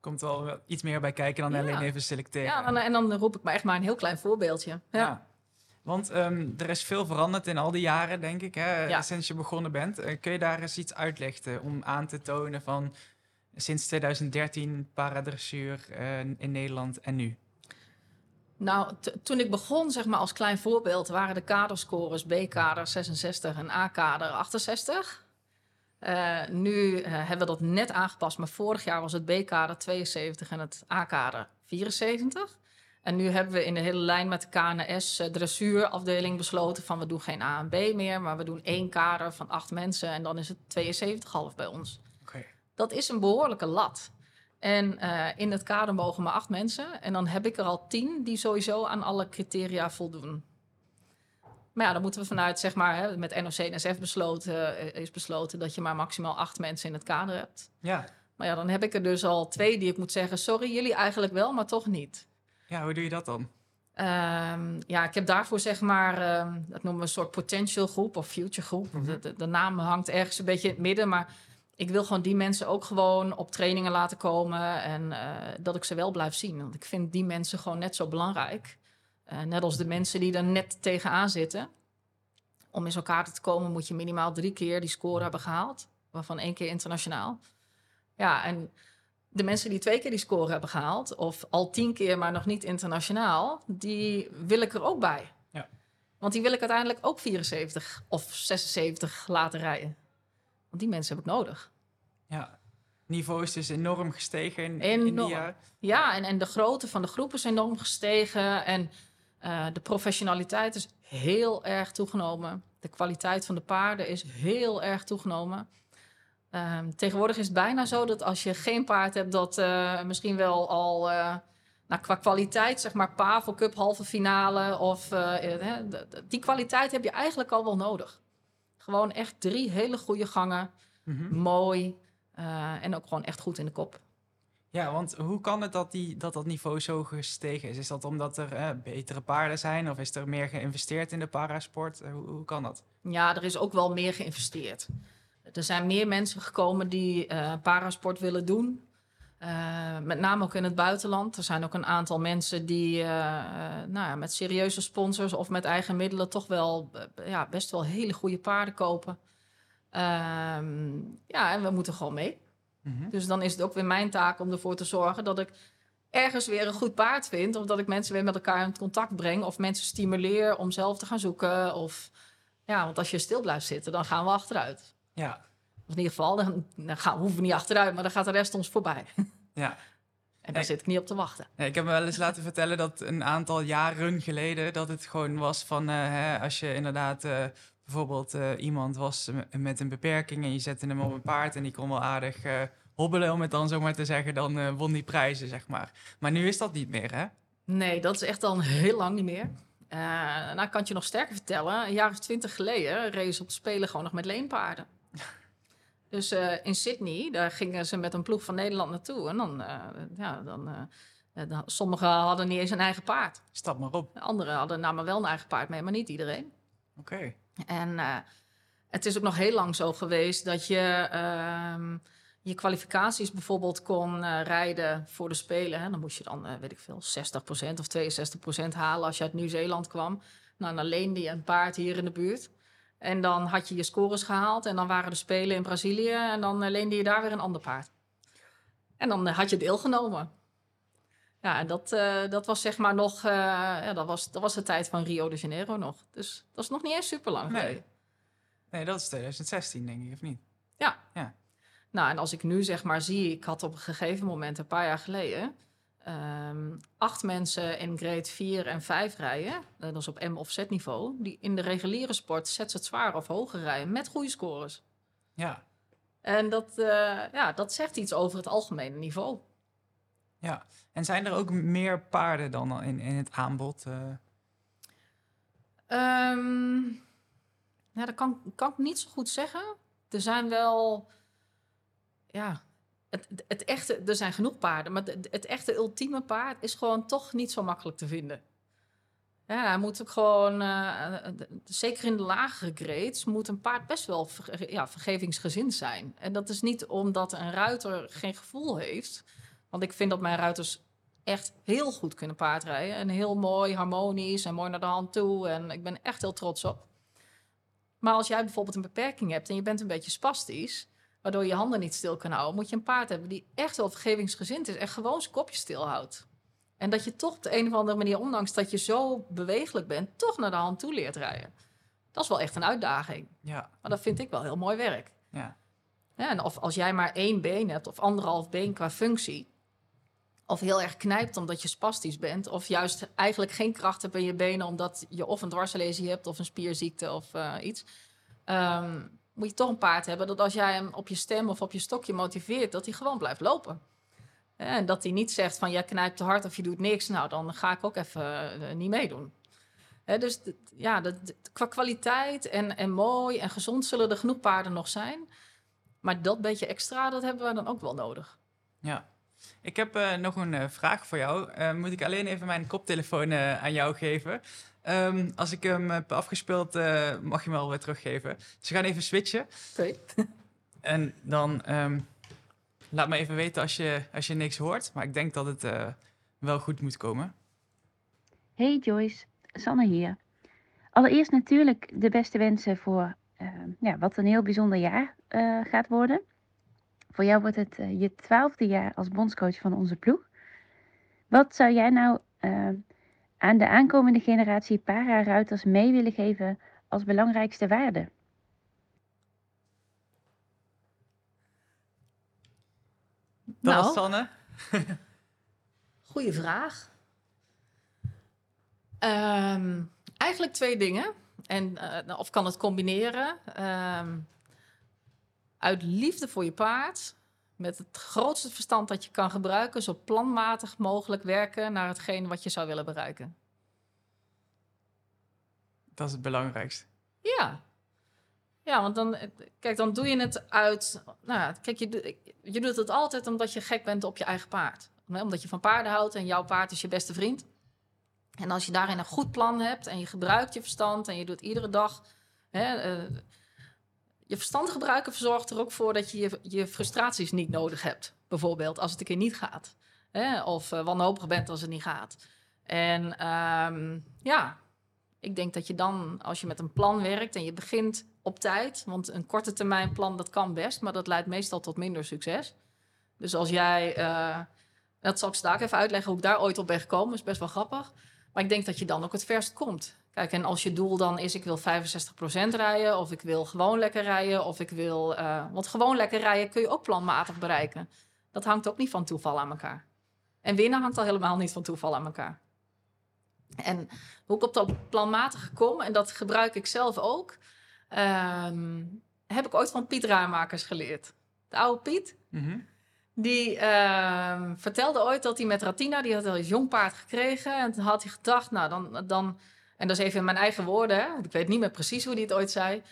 komt wel iets meer bij kijken dan alleen even selecteren. Ja, en, en, dan roep ik maar echt maar een heel klein voorbeeldje. Ja. ja. Want um, er is veel veranderd in al die jaren, denk ik, hè, ja. sinds je begonnen bent. Uh, kun je daar eens iets uitleggen om aan te tonen van sinds 2013 paradressuur uh, in Nederland en nu? Nou, toen ik begon, zeg maar als klein voorbeeld, waren de kaderscores B-kader 66 en A-kader 68. Uh, nu uh, hebben we dat net aangepast, maar vorig jaar was het B-kader 72 en het A-kader 74. En nu hebben we in de hele lijn met de KNS dressuurafdeling besloten van we doen geen A en B meer, maar we doen één kader van acht mensen en dan is het 72,5 bij ons. Okay. Dat is een behoorlijke lat. En in het kader mogen maar acht mensen en dan heb ik er al tien die sowieso aan alle criteria voldoen. Maar ja, dan moeten we vanuit, zeg maar, hè, met NOC-NSF besloten, eh, is besloten dat je maar maximaal acht mensen in het kader hebt. Ja. Maar ja, dan heb ik er dus al twee die ik moet zeggen, sorry, jullie eigenlijk wel, maar toch niet. Ja, hoe doe je dat dan? Um, ja, ik heb daarvoor zeg maar, um, dat noemen we een soort potential groep of future groep. Mm -hmm. de, de, naam hangt ergens een beetje in het midden, maar ik wil gewoon die mensen ook gewoon op trainingen laten komen en uh, dat ik ze wel blijf zien. Want ik vind die mensen gewoon net zo belangrijk. Uh, net als de mensen die er net tegenaan zitten. Om in zo'n kaart te komen moet je minimaal drie keer die score hebben gehaald. Waarvan één keer internationaal. Ja, en de mensen die twee keer die score hebben gehaald... of al tien keer, maar nog niet internationaal... die wil ik er ook bij. Ja. Want die wil ik uiteindelijk ook 74 of 76 laten rijden. Want die mensen heb ik nodig. Ja, niveau is dus enorm gestegen in, enorm. in die jaar. Ja, en, en de grootte van de groep is enorm gestegen. En uh, de professionaliteit is heel erg toegenomen. De kwaliteit van de paarden is heel erg toegenomen. Um, tegenwoordig is het bijna zo dat als je geen paard hebt dat uh, misschien wel al uh, nou, qua kwaliteit, zeg maar Pavel Cup halve finale of die kwaliteit heb je eigenlijk al wel nodig. Gewoon echt drie hele goede gangen, mm -hmm. mooi en ook gewoon echt goed in de kop. Ja, want hoe kan het dat, die, dat dat niveau zo gestegen is? Is dat omdat er eh, betere paarden zijn of is er meer geïnvesteerd in de parasport? Hoe, hoe kan dat? Ja, er is ook wel meer geïnvesteerd. Er zijn meer mensen gekomen die uh, parasport willen doen. Uh, met name ook in het buitenland. Er zijn ook een aantal mensen die nou ja, met serieuze sponsors of met eigen middelen toch wel ja, best wel hele goede paarden kopen. Ehm, ja, en we moeten gewoon mee. Mhm. Dus dan is het ook weer mijn taak om ervoor te zorgen dat ik ergens weer een goed paard vind. Of dat ik mensen weer met elkaar in contact breng. Of mensen stimuleer om zelf te gaan zoeken. Of ja, want als je stil blijft zitten, dan gaan we achteruit. Ja. Of in ieder geval, dan, dan gaan, hoeven we niet achteruit, maar dan gaat de rest ons voorbij. Ja. En daar zit ik niet op te wachten. ik heb me wel eens laten vertellen dat een aantal jaren geleden dat het gewoon was van uh, hè, als je inderdaad uh, bijvoorbeeld uh, iemand was met een beperking en je zette hem op een paard en die kon wel aardig hobbelen, om het dan zo maar te zeggen, dan won die prijzen, zeg maar. Maar nu is dat niet meer, hè? Nee, dat is echt al heel lang niet meer. nou, kan het je nog sterker vertellen. Een jaar of twintig geleden race op Spelen gewoon nog met leenpaarden. dus in Sydney, daar gingen ze met een ploeg van Nederland naartoe. En dan, ja, dan... dan sommigen hadden niet eens een eigen paard. Stap maar op. Anderen hadden namen wel een eigen paard mee, maar niet iedereen. Oké. En het is ook nog heel lang zo geweest dat je uh, je kwalificaties bijvoorbeeld kon rijden voor de Spelen. Hè. Dan moest je dan, weet ik veel, 60% of 62% halen als je uit Nieuw-Zeeland kwam. Nou, dan leende je een paard hier in de buurt. En dan had je je scores gehaald en dan waren de Spelen in Brazilië en dan leende je daar weer een ander paard. En dan had je deelgenomen. Ja, en dat, eh, dat was zeg maar nog, eh, ja, dat was, dat was de tijd van Rio de Janeiro nog. Dus dat is nog niet eens super lang Nee. geleden. Nee, dat is 2016, denk ik, of niet? Nou, en als ik nu zeg maar zie, ik had op een gegeven moment, een paar jaar geleden, ehm, acht mensen in grade 4 en 5 rijden, eh, dat is op M of Z niveau, die in de reguliere sport zet het zwaar of hoger rijden met goede scores. Ja, En dat, eh, ja, dat zegt iets over het algemene niveau. ja. En zijn er ook meer paarden dan in, in het aanbod? Ehm, ja, dat kan, kan ik niet zo goed zeggen. Er zijn wel, ja, het, echte, er zijn genoeg paarden, maar het, echte ultieme paard is gewoon toch niet zo makkelijk te vinden. Ja, hij moet ook gewoon, eh, de- zeker in de lagere grades, moet een paard best wel ja, vergevingsgezind zijn. En dat is niet omdat een ruiter geen gevoel heeft. Want ik vind dat mijn ruiters echt heel goed kunnen paardrijden. En heel mooi, harmonisch en mooi naar de hand toe. En ik ben echt heel trots op. Maar als jij bijvoorbeeld een beperking hebt en je bent een beetje spastisch, waardoor je handen niet stil kan houden, moet je een paard hebben die echt wel vergevingsgezind is en gewoon zijn kopje stil houdt. En dat je toch op de een of andere manier, ondanks dat je zo bewegelijk bent, toch naar de hand toe leert rijden. Dat is wel echt een uitdaging. Ja, Maar dat vind ik wel heel mooi werk. ja. Ja, en of als jij maar één been hebt of anderhalf been qua functie, of heel erg knijpt omdat je spastisch bent, of juist eigenlijk geen kracht hebt in je benen omdat je of een dwarslesie hebt of een spierziekte of eh, iets, ehm, moet je toch een paard hebben dat als jij hem op je stem of op je stokje motiveert, dat hij gewoon blijft lopen. Ja, En dat hij niet zegt van jij knijpt te hard of je doet niks, nou dan ga ik ook even eh, niet meedoen. Dus ja, dat- qua kwaliteit en, en mooi en gezond zullen er genoeg paarden nog zijn. Maar dat beetje extra, dat hebben we dan ook wel nodig. ja. Ik heb eh, nog een eh, vraag voor jou. Eh, moet ik alleen even mijn koptelefoon eh, aan jou geven? Ehm, als ik hem heb afgespeeld, eh, mag je hem wel weer teruggeven. Dus we gaan even switchen. Oké. En dan ehm, laat me even weten als je, als je niks hoort. Maar ik denk dat het eh, wel goed moet komen. Hey Joyce, Sanne hier. Allereerst natuurlijk de beste wensen voor eh, ja, wat een heel bijzonder jaar eh, gaat worden. Voor jou wordt het je twaalfde jaar als bondscoach van onze ploeg. Wat zou jij nou aan de aankomende generatie para-ruiters mee willen geven als belangrijkste waarde? Dat Nou. was Sanne. Goeie vraag. Ehm, eigenlijk twee dingen. En, eh, nou, of kan het combineren. Ehm, uit liefde voor je paard. Met het grootste verstand dat je kan gebruiken. Zo planmatig mogelijk werken naar hetgeen wat je zou willen bereiken. Dat is het belangrijkste. Ja. Ja, want dan, eh, kijk, dan doe je het uit. Nou, kijk, je, doet- je doet het altijd omdat je gek bent op je eigen paard. Omdat je van paarden houdt en jouw paard is je beste vriend. En als je daarin een goed plan hebt en je gebruikt je verstand en je doet iedere dag. Hè, eh, je verstand gebruiken verzorgt er ook voor dat je, je je frustraties niet nodig hebt. Bijvoorbeeld als het een keer niet gaat. Hè, of eh, wanhopig bent als het niet gaat. En ehm, ja, ik denk dat je dan, als je met een plan werkt en je begint op tijd, want een korte termijn plan dat kan best, maar dat leidt meestal tot minder succes. Dus als jij, eh, dat zal ik straks even uitleggen hoe ik daar ooit op ben gekomen, is best wel grappig. Maar ik denk dat je dan ook het verst komt. Kijk, en als je doel dan is, ik wil 65% rijden, of ik wil gewoon lekker rijden, of ik wil, eh, want gewoon lekker rijden kun je ook planmatig bereiken. Dat hangt ook niet van toeval aan elkaar. En winnen hangt al helemaal niet van toeval aan elkaar. En hoe ik op dat planmatige kom, en dat gebruik ik zelf ook, ehm, heb ik ooit van Piet Ruimakers geleerd. De oude Piet, Mhm. die ehm, vertelde ooit dat hij met Ratina, die had al een jong paard gekregen. En toen had hij gedacht, nou dan, dan en dat is even in mijn eigen woorden, ik weet niet meer precies hoe hij het ooit zei.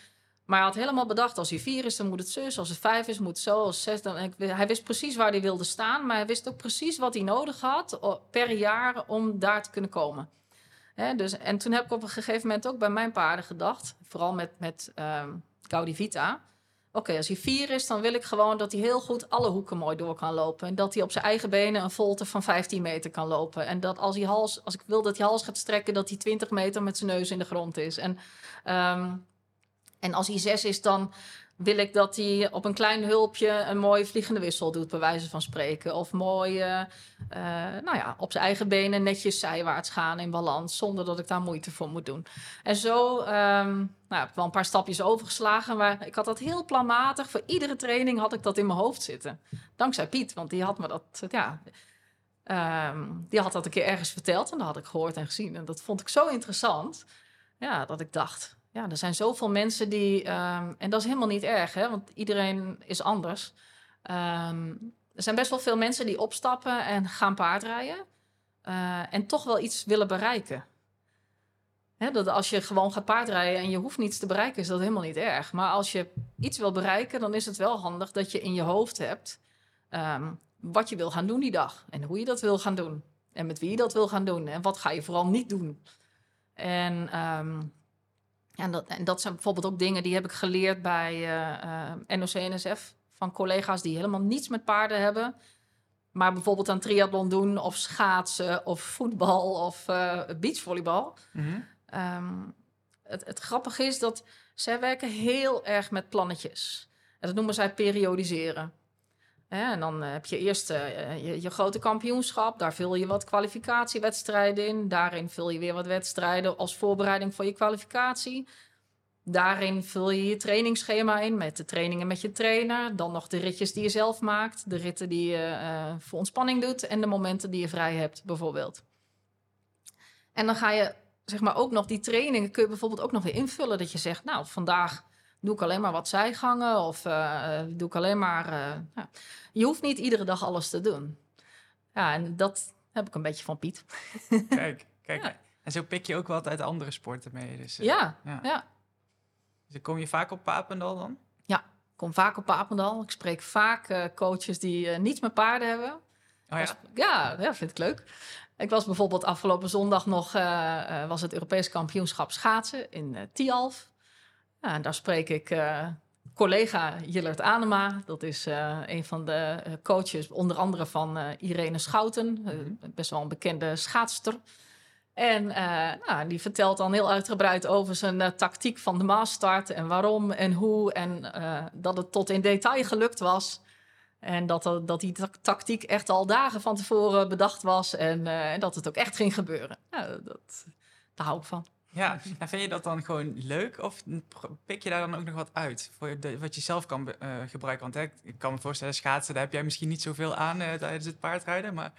Maar hij had helemaal bedacht, als hij vier is, dan moet het zus. Als het vijf is, moet het zo. Als zes, dan... Hij wist precies waar hij wilde staan. Maar hij wist ook precies wat hij nodig had per jaar om daar te kunnen komen. Hè, dus, en toen heb ik op een gegeven moment ook bij mijn paarden gedacht. Vooral met, met Gaudi Vita. Oké, als hij vier is, dan wil ik gewoon dat hij heel goed alle hoeken mooi door kan lopen. En dat hij op zijn eigen benen een volte van 15 meter kan lopen. En dat als hij hals, als ik wil dat hij hals gaat strekken, dat hij 20 meter met zijn neus in de grond is. En, ehm, En als hij zes is, dan wil ik dat hij op een klein hulpje een mooie vliegende wissel doet, bij wijze van spreken. Of mooi, eh, eh, nou ja, op zijn eigen benen netjes zijwaarts gaan in balans, zonder dat ik daar moeite voor moet doen. En zo ehm, nou, heb ik wel een paar stapjes overgeslagen, maar ik had dat heel planmatig. Voor iedere training had ik dat in mijn hoofd zitten. Dankzij Piet, want die had me dat, ja, ehm, die had dat een keer ergens verteld en dat had ik gehoord en gezien. En dat vond ik zo interessant, ja, dat ik dacht, ja, er zijn zoveel mensen die. ehm, en dat is helemaal niet erg, hè, want iedereen is anders. Ehm, er zijn best wel veel mensen die opstappen en gaan paardrijden. eh, en toch wel iets willen bereiken. Hè, dat als je gewoon gaat paardrijden en je hoeft niets te bereiken, is dat helemaal niet erg. Maar als je iets wil bereiken, dan is het wel handig dat je in je hoofd hebt ehm, wat je wil gaan doen die dag. En hoe je dat wil gaan doen. En met wie je dat wil gaan doen. En wat ga je vooral niet doen. En en dat, en dat zijn bijvoorbeeld ook dingen die heb ik geleerd bij eh, eh, NOC-NSF. Van collega's die helemaal niets met paarden hebben. Maar bijvoorbeeld aan triathlon doen, of schaatsen, of voetbal, of eh, beachvolleybal. Mhm. Ehm, het, het grappige is dat zij werken heel erg met plannetjes. En dat noemen zij periodiseren. En dan eh, heb je eerst eh, je, je grote kampioenschap. Daar vul je wat kwalificatiewedstrijden in. Daarin vul je weer wat wedstrijden als voorbereiding voor je kwalificatie. Daarin vul je je trainingsschema in met de trainingen met je trainer. Dan nog de ritjes die je zelf maakt. De ritten die je eh, voor ontspanning doet. En de momenten die je vrij hebt, bijvoorbeeld. En dan ga je zeg maar ook nog die trainingen kun je bijvoorbeeld ook nog weer invullen. Dat je zegt, nou, vandaag doe ik alleen maar wat zijgangen of eh, doe ik alleen maar. eh, ja. Je hoeft niet iedere dag alles te doen. Ja, en dat heb ik een beetje van Piet. Kijk, kijk. Ja. En zo pik je ook wat uit andere sporten mee. Dus, eh, Ja, ja. ja. Dus kom je vaak op Papendal dan? Ik kom vaak op Papendal. Ik spreek vaak eh, coaches die eh, niets met paarden hebben. Oh ja? Was- ja, ja, vind ik leuk. Ik was bijvoorbeeld afgelopen zondag nog, eh, eh, was het Europees kampioenschap schaatsen in eh Tialf. Ja, en daar spreek ik eh, collega Jillert Anema. Dat is eh, een van de eh, coaches, onder andere van Irene Schouten. Mhm. best wel een bekende schaatster. En nou, die vertelt dan heel uitgebreid over zijn tactiek van de maasstart en waarom en hoe. En dat het tot in detail gelukt was. En dat, dat die ta- tactiek echt al dagen van tevoren bedacht was. En, en dat het ook echt ging gebeuren. Ja, dat, daar hou ik van. Ja, en vind je dat dan gewoon leuk of pik je daar dan ook nog wat uit voor de- wat je zelf kan eh, gebruiken? Want hè, ik kan me voorstellen, schaatsen, daar heb jij misschien niet zoveel aan eh, tijdens het paardrijden, maar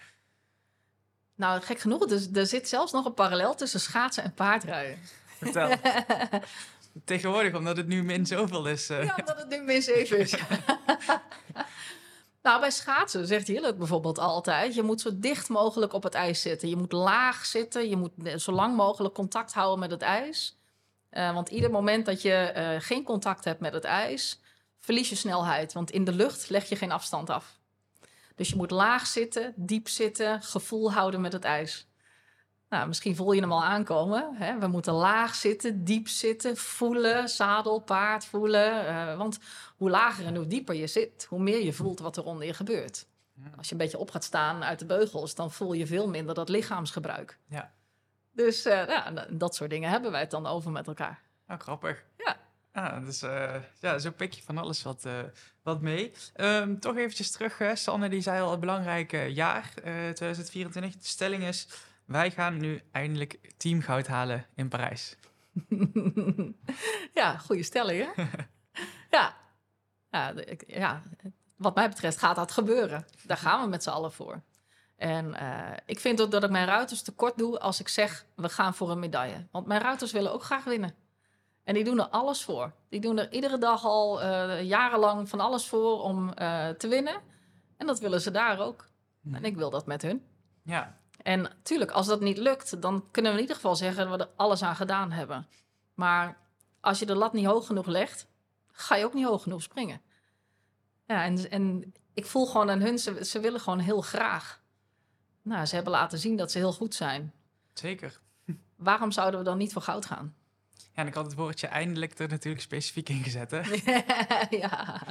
Nou, gek genoeg, dus, er zit zelfs nog een parallel tussen schaatsen en paardrijden. vertel. Tegenwoordig, omdat het nu min zoveel is. eh, Ja, omdat het nu min 7 is. nou, bij schaatsen zegt Jillet bijvoorbeeld altijd... je moet zo dicht mogelijk op het ijs zitten. Je moet laag zitten. Je moet zo lang mogelijk contact houden met het ijs. Eh, want ieder moment dat je eh, geen contact hebt met het ijs... verlies je snelheid. Want in de lucht leg je geen afstand af. Dus je moet laag zitten, diep zitten... gevoel houden met het ijs. Nou, misschien voel je hem al aankomen. Hè? We moeten laag zitten, diep zitten, voelen, zadel, paard voelen. eh, want hoe lager en hoe dieper je zit, hoe meer je voelt wat er onder je gebeurt. Ja. Als je een beetje op gaat staan uit de beugels, dan voel je veel minder dat lichaamsgebruik. Ja. Dus eh, ja, d- dat soort dingen hebben wij het dan over met elkaar. Nou, grappig. Ja. Ah, dus eh, ja, zo pik je van alles wat, wat mee. Ehm, toch eventjes terug, hè. Sanne die zei al het belangrijke jaar eh 2024. De stelling is, wij gaan nu eindelijk teamgoud halen in Parijs. ja, goede stelling, hè? ja. Ja, ja, wat mij betreft gaat dat gebeuren. Daar gaan we met z'n allen voor. En eh, ik vind ook dat ik mijn ruiters tekort doe als ik zeg... we gaan voor een medaille. Want mijn ruiters willen ook graag winnen. En die doen er alles voor. Die doen er iedere dag al eh, jarenlang van alles voor om eh, te winnen. En dat willen ze daar ook. Hm. En ik wil dat met hun. Ja, En natuurlijk, als dat niet lukt, dan kunnen we in ieder geval zeggen dat we er alles aan gedaan hebben. Maar als je de lat niet hoog genoeg legt, ga je ook niet hoog genoeg springen. Ja, en, en ik voel gewoon aan hun, ze, ze willen gewoon heel graag. Nou, ze hebben laten zien dat ze heel goed zijn. zeker. Waarom zouden we dan niet voor goud gaan? Ja, en ik had het woordje eindelijk er natuurlijk specifiek in gezet, hè? ja.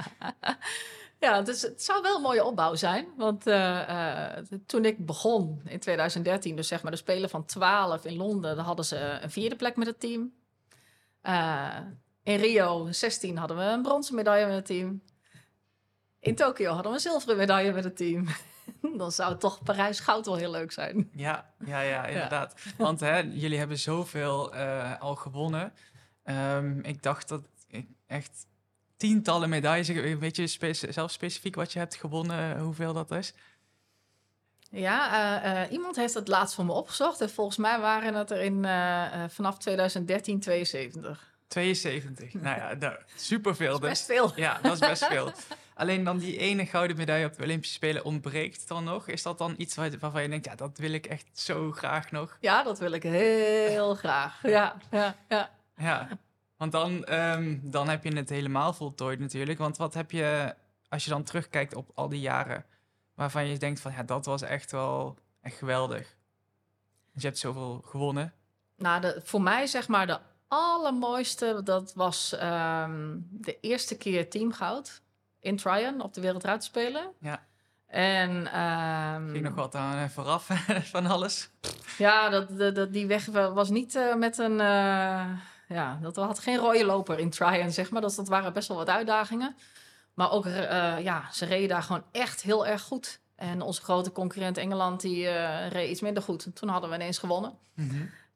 Ja, dus het zou wel een mooie opbouw zijn. Want eh, eh, toen ik begon in 2013, dus zeg maar de Spelen van 12 in Londen, dan hadden ze een vierde plek met het team. Eh, In Rio 16 hadden we een bronzen medaille met het team. In Tokio hadden we een zilveren medaille met het team. Dan zou toch Parijs goud wel heel leuk zijn. Ja, ja, ja, inderdaad. Want hè, jullie hebben zoveel al gewonnen. Ehm, ik dacht dat ik echt tientallen medailles... Weet je speci- zelf specifiek wat je hebt gewonnen, hoeveel dat is? Ja, eh, eh, iemand heeft het laatst voor me opgezocht. En volgens mij waren het er in, eh, vanaf 2013 72. 72. nou ja, nou, superveel dus. Best veel. Ja, dat is best veel. Alleen dan die ene gouden medaille op de Olympische Spelen ontbreekt dan nog. Is dat dan iets waar- waarvan je denkt, ja, dat wil ik echt zo graag nog? Ja, dat wil ik heel graag. Ja, ja, ja. Ja, want dan, ehm, dan heb je het helemaal voltooid natuurlijk. Want wat heb je, als je dan terugkijkt op al die jaren, waarvan je denkt van, ja, dat was echt wel echt geweldig. Dus je hebt zoveel gewonnen. Nou, de, voor mij zeg maar de allermooiste, dat was ehm, de eerste keer teamgoud in Tryon op de Wereldruiterspelen. Ja. En ehm, Ging nog wat aan eh, vooraf van alles. ja, dat, dat, dat- die weg was niet eh, met een... eh, ja, dat had geen rode loper in Tryon, zeg maar. Dat, dat waren best wel wat uitdagingen. Maar ook, eh, ja, ze reden daar gewoon echt heel erg goed. En onze grote concurrent Engeland, die eh, reed iets minder goed. Toen hadden we ineens gewonnen.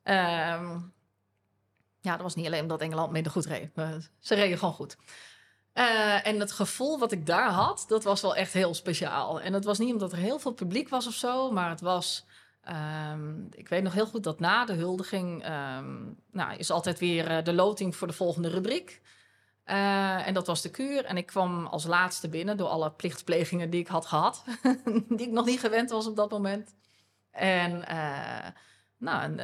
Ehm, ja, dat was niet alleen omdat Engeland minder goed reed. ze reden gewoon goed. Eh, en het gevoel wat ik daar had, dat was wel echt heel speciaal. En het was niet omdat er heel veel publiek was of zo, maar het was... ehm, ik weet nog heel goed dat na de huldiging... ehm, nou, is altijd weer eh, de loting voor de volgende rubriek. Eh, en dat was de kuur. En ik kwam als laatste binnen door alle plichtplegingen die ik had gehad. die ik nog niet gewend was op dat moment. En... eh, nou,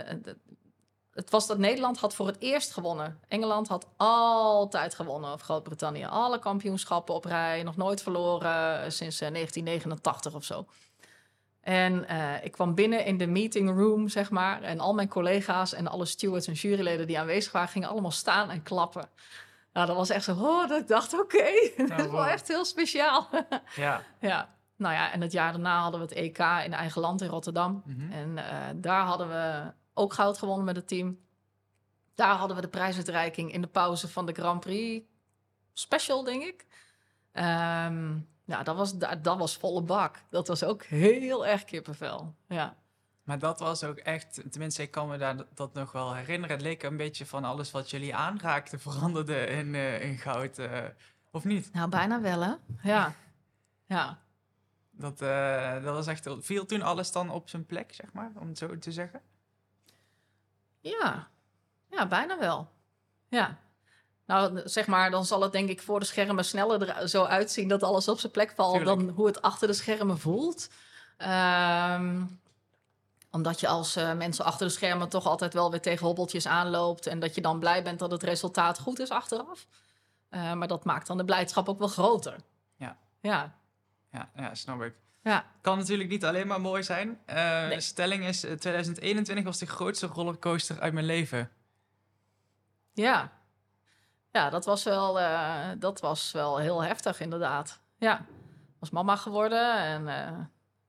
het was dat Nederland had voor het eerst gewonnen. Engeland had altijd gewonnen, of Groot-Brittannië. Alle kampioenschappen op rij, nog nooit verloren sinds eh, 1989 of zo. En eh, ik kwam binnen in de meeting room, zeg maar. En al mijn collega's en alle stewards en juryleden die aanwezig waren... gingen allemaal staan en klappen. Nou, dat was echt zo, oh, dat ik dacht, oké, dat is wel wow. echt heel speciaal. Ja. ja, nou ja, en het jaar daarna hadden we het EK in eigen land in Rotterdam. Mhm. En eh, daar hadden we ook goud gewonnen met het team. Daar hadden we de prijsuitreiking in de pauze van de Grand Prix special, denk ik. Ehm ja, dat was, dat, dat was volle bak. Dat was ook heel erg kippenvel. Ja, Maar dat was ook echt, tenminste, ik kan me daar dat nog wel herinneren. Het leek een beetje van alles wat jullie aanraakten veranderde in, eh, in goud. eh, of niet? nou bijna wel hè. Ja, ja. Dat, eh, dat was echt, viel toen alles dan op zijn plek, zeg maar, om het zo te zeggen? Ja, ja bijna wel. Ja. Nou, zeg maar, dan zal het denk ik voor de schermen sneller er zo uitzien dat alles op zijn plek valt Tuurlijk. dan hoe het achter de schermen voelt. Ehm, omdat je als eh, mensen achter de schermen toch altijd wel weer tegen hobbeltjes aanloopt en dat je dan blij bent dat het resultaat goed is achteraf. Eh, maar dat maakt dan de blijdschap ook wel groter. Ja. Ja, Ja, ja snap ik. ja. Kan natuurlijk niet alleen maar mooi zijn. Eh, Nee. De stelling is, eh, 2021 was de grootste rollercoaster uit mijn leven. Ja, ja dat, was wel, eh, dat was wel heel heftig, inderdaad. Ja, was mama geworden en eh,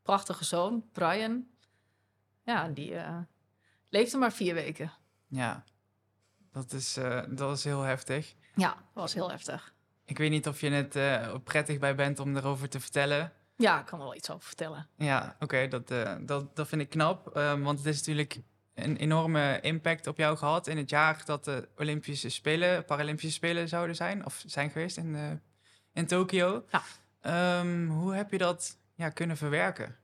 prachtige zoon, Brian. Ja, die eh, leefde maar vier weken. Ja, dat is, dat is heel heftig. Ja, dat was heel heftig. Ik weet niet of je het eh, prettig bij bent om erover te vertellen. Ja, ik kan er wel iets over vertellen. Ja, oké, dat, dat, dat vind ik knap. eh, want het is natuurlijk een enorme impact op jou gehad in het jaar dat de Olympische Spelen, Paralympische Spelen zouden zijn, of zijn geweest in, eh, in Tokio. Ja. Ehm, hoe heb je dat ja, kunnen verwerken?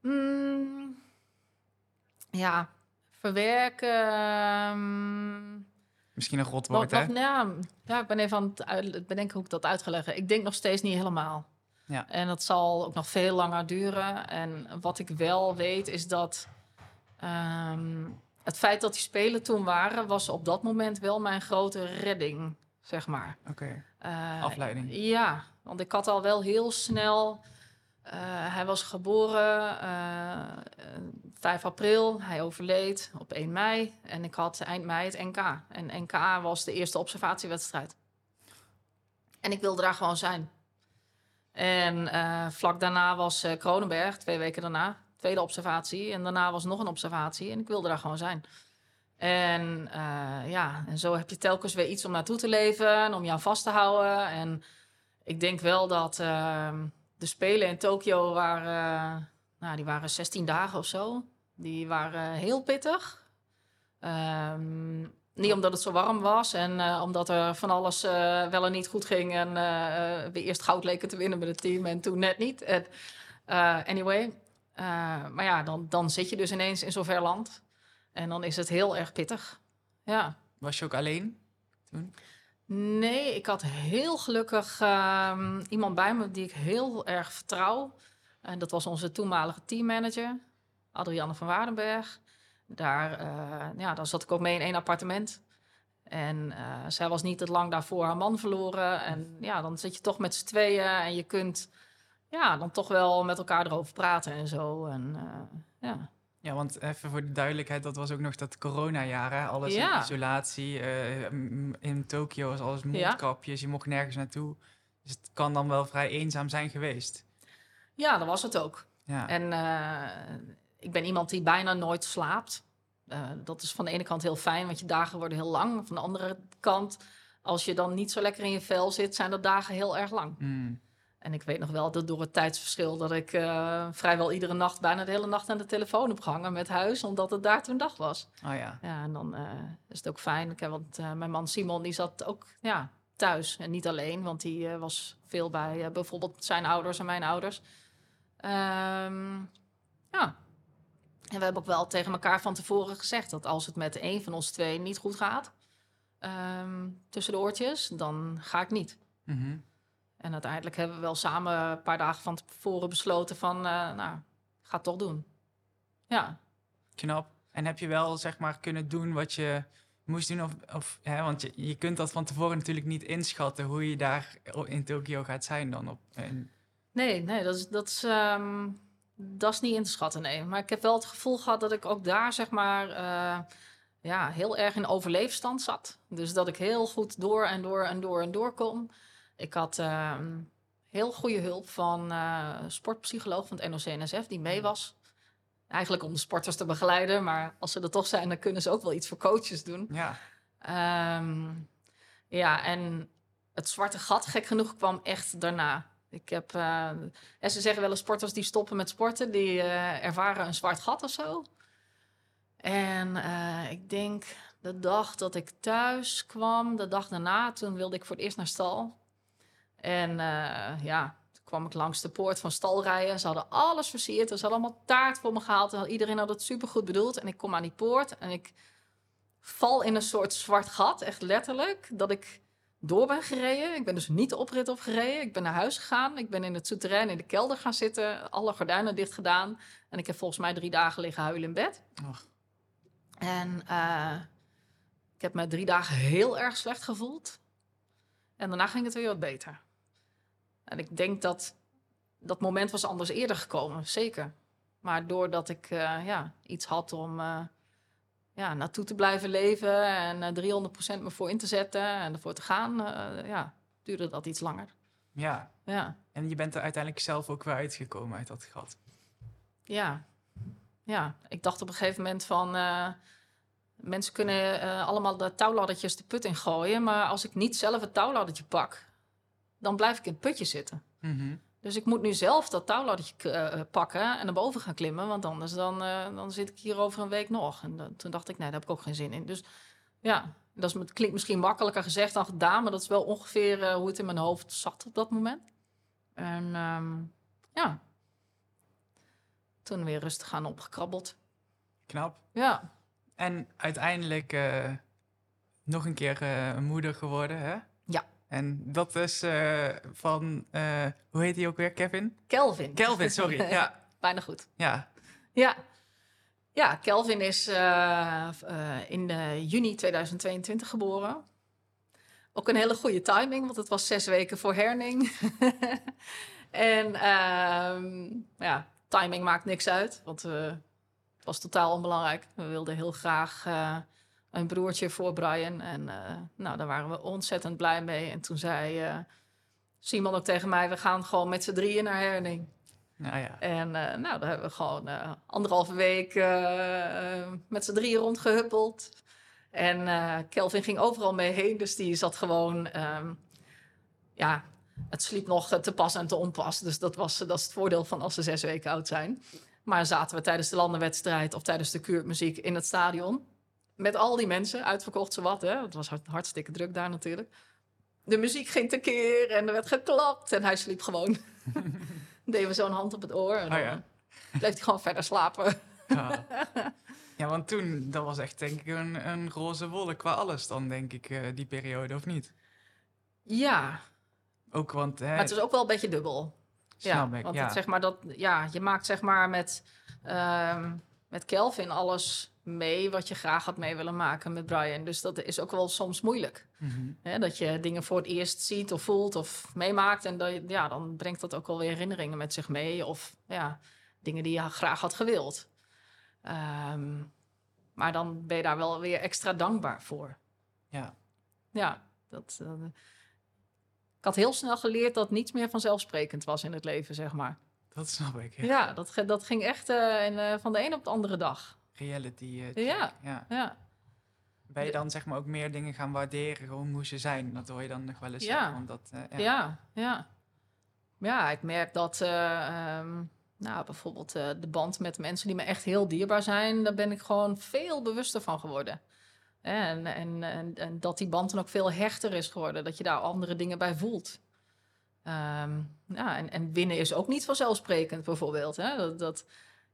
Mm, ja, verwerken. ehm, Misschien een rot woord, hè? ja, ja, ik ben even aan het uit- bedenken hoe ik dat uit ga leggen. Ik denk nog steeds niet helemaal. Ja. En dat zal ook nog veel langer duren. En wat ik wel weet is dat ehm, het feit dat die spelen toen waren, was op dat moment wel mijn grote redding, zeg maar. Oké, Eh, Afleiding. Ja, want ik had al wel heel snel. eh, hij was geboren eh, eh, 5 april. Hij overleed op 1 mei. En ik had eind mei het NK. En NK was de eerste observatiewedstrijd. En ik wilde daar gewoon zijn. En vlak daarna was Kronenberg, twee weken daarna, tweede observatie. En daarna was nog een observatie. En ik wilde daar gewoon zijn. En eh, ja, en zo heb je telkens weer iets om naartoe te leven en om aan vast te houden. En ik denk wel dat ehm, de Spelen in Tokio waren, nou, die waren 16 dagen of zo. Die waren heel pittig. Ehm, niet omdat het zo warm was en eh, omdat er van alles eh, wel en niet goed ging. En eh, we eerst goud leken te winnen met het team en toen net niet. Eh, anyway, eh, maar ja, dan, dan zit je dus ineens in zo'n ver land. En dan is het heel erg pittig. Ja. Was je ook alleen toen? Nee, ik had heel gelukkig ehm, iemand bij me die ik heel erg vertrouw. En dat was onze toenmalige teammanager, Adrianne van Waardenberg. Daar, eh, ja, daar zat ik ook mee in één appartement. En eh, zij was niet te lang daarvoor haar man verloren. En ja, dan zit je toch met z'n tweeën en je kunt ja, dan toch wel met elkaar erover praten en zo. En eh, ja. Ja, want even voor de duidelijkheid, dat was ook nog dat coronajaar, hè? Alles in isolatie. eh, in Tokio was alles Ja. mondkapjes, je mocht nergens naartoe. Dus het kan dan wel vrij eenzaam zijn geweest. ja, dat was het ook. Ja, En eh, ik ben iemand die bijna nooit slaapt. Dat is van de ene kant heel fijn, want je dagen worden heel lang. Van de andere kant, als je dan niet zo lekker in je vel zit, zijn de dagen heel erg lang. Mm. En ik weet nog wel dat door het tijdsverschil dat ik eh, vrijwel iedere nacht, bijna de hele nacht aan de telefoon heb gehangen met huis, omdat het daar toen dag was. Oh ja. Ja, en dan eh, is het ook fijn. Ik want eh, mijn man Simon die zat ook ja, thuis en niet alleen, want die was veel bij bijvoorbeeld zijn ouders en mijn ouders. Ehm, ja. En we hebben ook wel tegen elkaar van tevoren gezegd dat als het met een van ons twee niet goed gaat, ehm, tussen de oortjes, dan ga ik niet. Mhm. En uiteindelijk hebben we wel samen een paar dagen van tevoren besloten van, eh, nou, ga het toch doen. Ja, Knap. En heb je wel, zeg maar, kunnen doen wat je moest doen? Of, of, hè, want je, je kunt dat van tevoren natuurlijk niet inschatten hoe je daar in Tokio gaat zijn dan. Op, Nee, nee, dat is, dat, is, ehm, dat is niet in te schatten, nee. Maar ik heb wel het gevoel gehad dat ik ook daar, zeg maar, eh, ja, heel erg in overleefstand zat. Dus dat ik heel goed door en door en door en door kon. Ik had ehm, heel goede hulp van eh sportpsycholoog van het NOC-NSF, die mee was. Eigenlijk om de sporters te begeleiden, maar als ze er toch zijn, dan kunnen ze ook wel iets voor coaches doen. ja, Ehm, ja, en het zwarte gat, gek genoeg, kwam echt daarna. Ik heb, eh, en ze zeggen wel eens sporters die stoppen met sporten, die eh, ervaren een zwart gat of zo. En ik denk de dag dat ik thuis kwam, de dag daarna, toen wilde ik voor het eerst naar stal. En eh, ja, toen kwam ik langs de poort van stal rijden. Ze hadden alles versierd. Ze hadden allemaal taart voor me gehaald. En iedereen had het supergoed bedoeld. En ik kom aan die poort en ik val in een soort zwart gat, echt letterlijk, dat ik door ben gereden. Ik ben dus niet de oprit opgereden. Ik ben naar huis gegaan. Ik ben in het souterrain in de kelder gaan zitten. Alle gordijnen dicht gedaan. En ik heb volgens mij drie dagen liggen huilen in bed. Och. En eh, ik heb me drie dagen heel erg slecht gevoeld. En daarna ging het weer wat beter. En ik denk dat dat moment was anders eerder gekomen, zeker. Maar doordat ik eh, ja, iets had om eh, ja, naartoe te blijven leven en eh 300% me voor in te zetten en ervoor te gaan, ja, duurde dat iets langer. ja. Ja, En je bent er uiteindelijk zelf ook weer uitgekomen uit dat gat. ja, ja. Ik dacht op een gegeven moment van... mensen kunnen allemaal de touwladdertjes de put in gooien... maar als ik niet zelf het touwladdertje pak... dan blijf ik in het putje zitten. Mhm. Dus ik moet nu zelf dat touwladdertje eh, pakken en naar boven gaan klimmen... want anders dan, eh, dan zit ik hier over een week nog. En dan- toen dacht ik, nee, daar heb ik ook geen zin in. Dus ja, dat is, het klinkt misschien makkelijker gezegd dan gedaan... maar dat is wel ongeveer eh, hoe het in mijn hoofd zat op dat moment. En ehm, ja, toen weer rustig aan opgekrabbeld. Knap. Ja, En uiteindelijk eh, nog een keer eh, moeder geworden, hè? Ja. En dat is eh, van, eh, hoe heet hij ook weer, Kevin? Kelvin. Kelvin, sorry. Ja, Bijna goed. ja. Ja, ja Kelvin is eh, in juni 2022 geboren. Ook een hele goede timing, want het was zes weken voor herning. en ehm, ja, timing maakt niks uit, want het was totaal onbelangrijk. We wilden heel graag een broertje voor Brian. En eh, nou, daar waren we ontzettend blij mee. En toen zei eh, Simon ook tegen mij, we gaan gewoon met z'n drieën naar herning. Nou ja. En eh, nou, daar hebben we gewoon eh, anderhalve week met z'n drieën rondgehuppeld. En Kelvin ging overal mee heen, dus die zat gewoon... ehm, ja, het sliep nog te pas en te onpas. Dus dat, was, dat is het voordeel van als ze zes weken oud zijn. Maar zaten we tijdens de landenwedstrijd of tijdens de kuurmuziek in het stadion... met al die mensen, uitverkocht zowat, hè. Het was hart- hartstikke druk daar natuurlijk. De muziek ging tekeer en er werd geklapt en hij sliep gewoon. Deden we zo'n hand op het oor en dan Oh ja. bleef hij gewoon verder slapen. Ja. ja, want toen, dat was echt denk ik een, een roze wolk qua alles dan, denk ik, eh, die periode, of niet? Ja, Ook want, hè, maar het is ook wel een beetje dubbel. Ja, ik, want ja. Het, zeg maar dat, ja, je maakt zeg maar met, ehm, met Kelvin alles mee wat je graag had mee willen maken met Brian. Dus dat is ook wel soms moeilijk. Mhm. Dat je dingen voor het eerst ziet of voelt of meemaakt. En dat ja, dan brengt dat ook wel weer herinneringen met zich mee. Of ja, dingen die je graag had gewild. Ehm, maar dan ben je daar wel weer extra dankbaar voor. Ja. Ja, dat, eh, ik had heel snel geleerd dat niets meer vanzelfsprekend was in het leven, zeg maar. Dat snap ik. Ja. Ja, dat, dat ging echt in, eh, van de een op de andere dag. Reality eh, check, Ja. ja. Ja, Ben je dan zeg maar ook meer dingen gaan waarderen, gewoon hoe ze zijn? Dat hoor je dan nog wel eens Ja. zeggen, want dat, eh, ja. ja, ja. Ja, ik merk dat, eh, ehm, nou, bijvoorbeeld de band met mensen die me echt heel dierbaar zijn, daar ben ik gewoon veel bewuster van geworden. En, en, en, en dat die band dan ook veel hechter is geworden, dat je daar andere dingen bij voelt. Ehm, ja, en, en winnen is ook niet vanzelfsprekend, bijvoorbeeld. Hè? Dat, dat,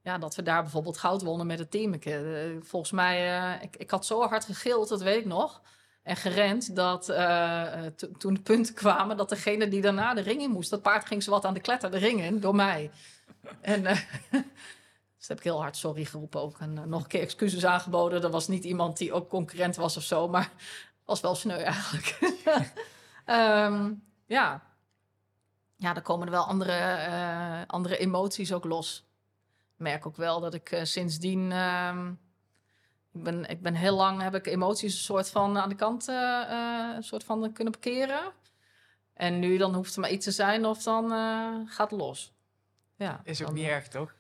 ja, dat we daar bijvoorbeeld goud wonnen met het team. Eh, volgens mij, eh, ik, ik had zo hard gegild, dat weet ik nog. En gerend dat eh, to- toen de punten kwamen, dat degene die daarna de ring in moest, dat paard ging zowat aan de kletter de ring in door mij. En dus heb ik heel hard sorry geroepen ook. En nog een keer excuses aangeboden. Er was niet iemand die ook concurrent was of zo, maar was wel sneu eigenlijk. Ehm, ja. ja, dan komen er wel andere, andere emoties ook los. Merk ook wel dat ik eh, sindsdien... ehm, ik ben, ik ben heel lang heb ik emoties een soort van aan de kant eh, eh, een soort van kunnen parkeren. En nu dan hoeft er maar iets te zijn of dan gaat het los. Ja, Is ook dan, niet erg, toch?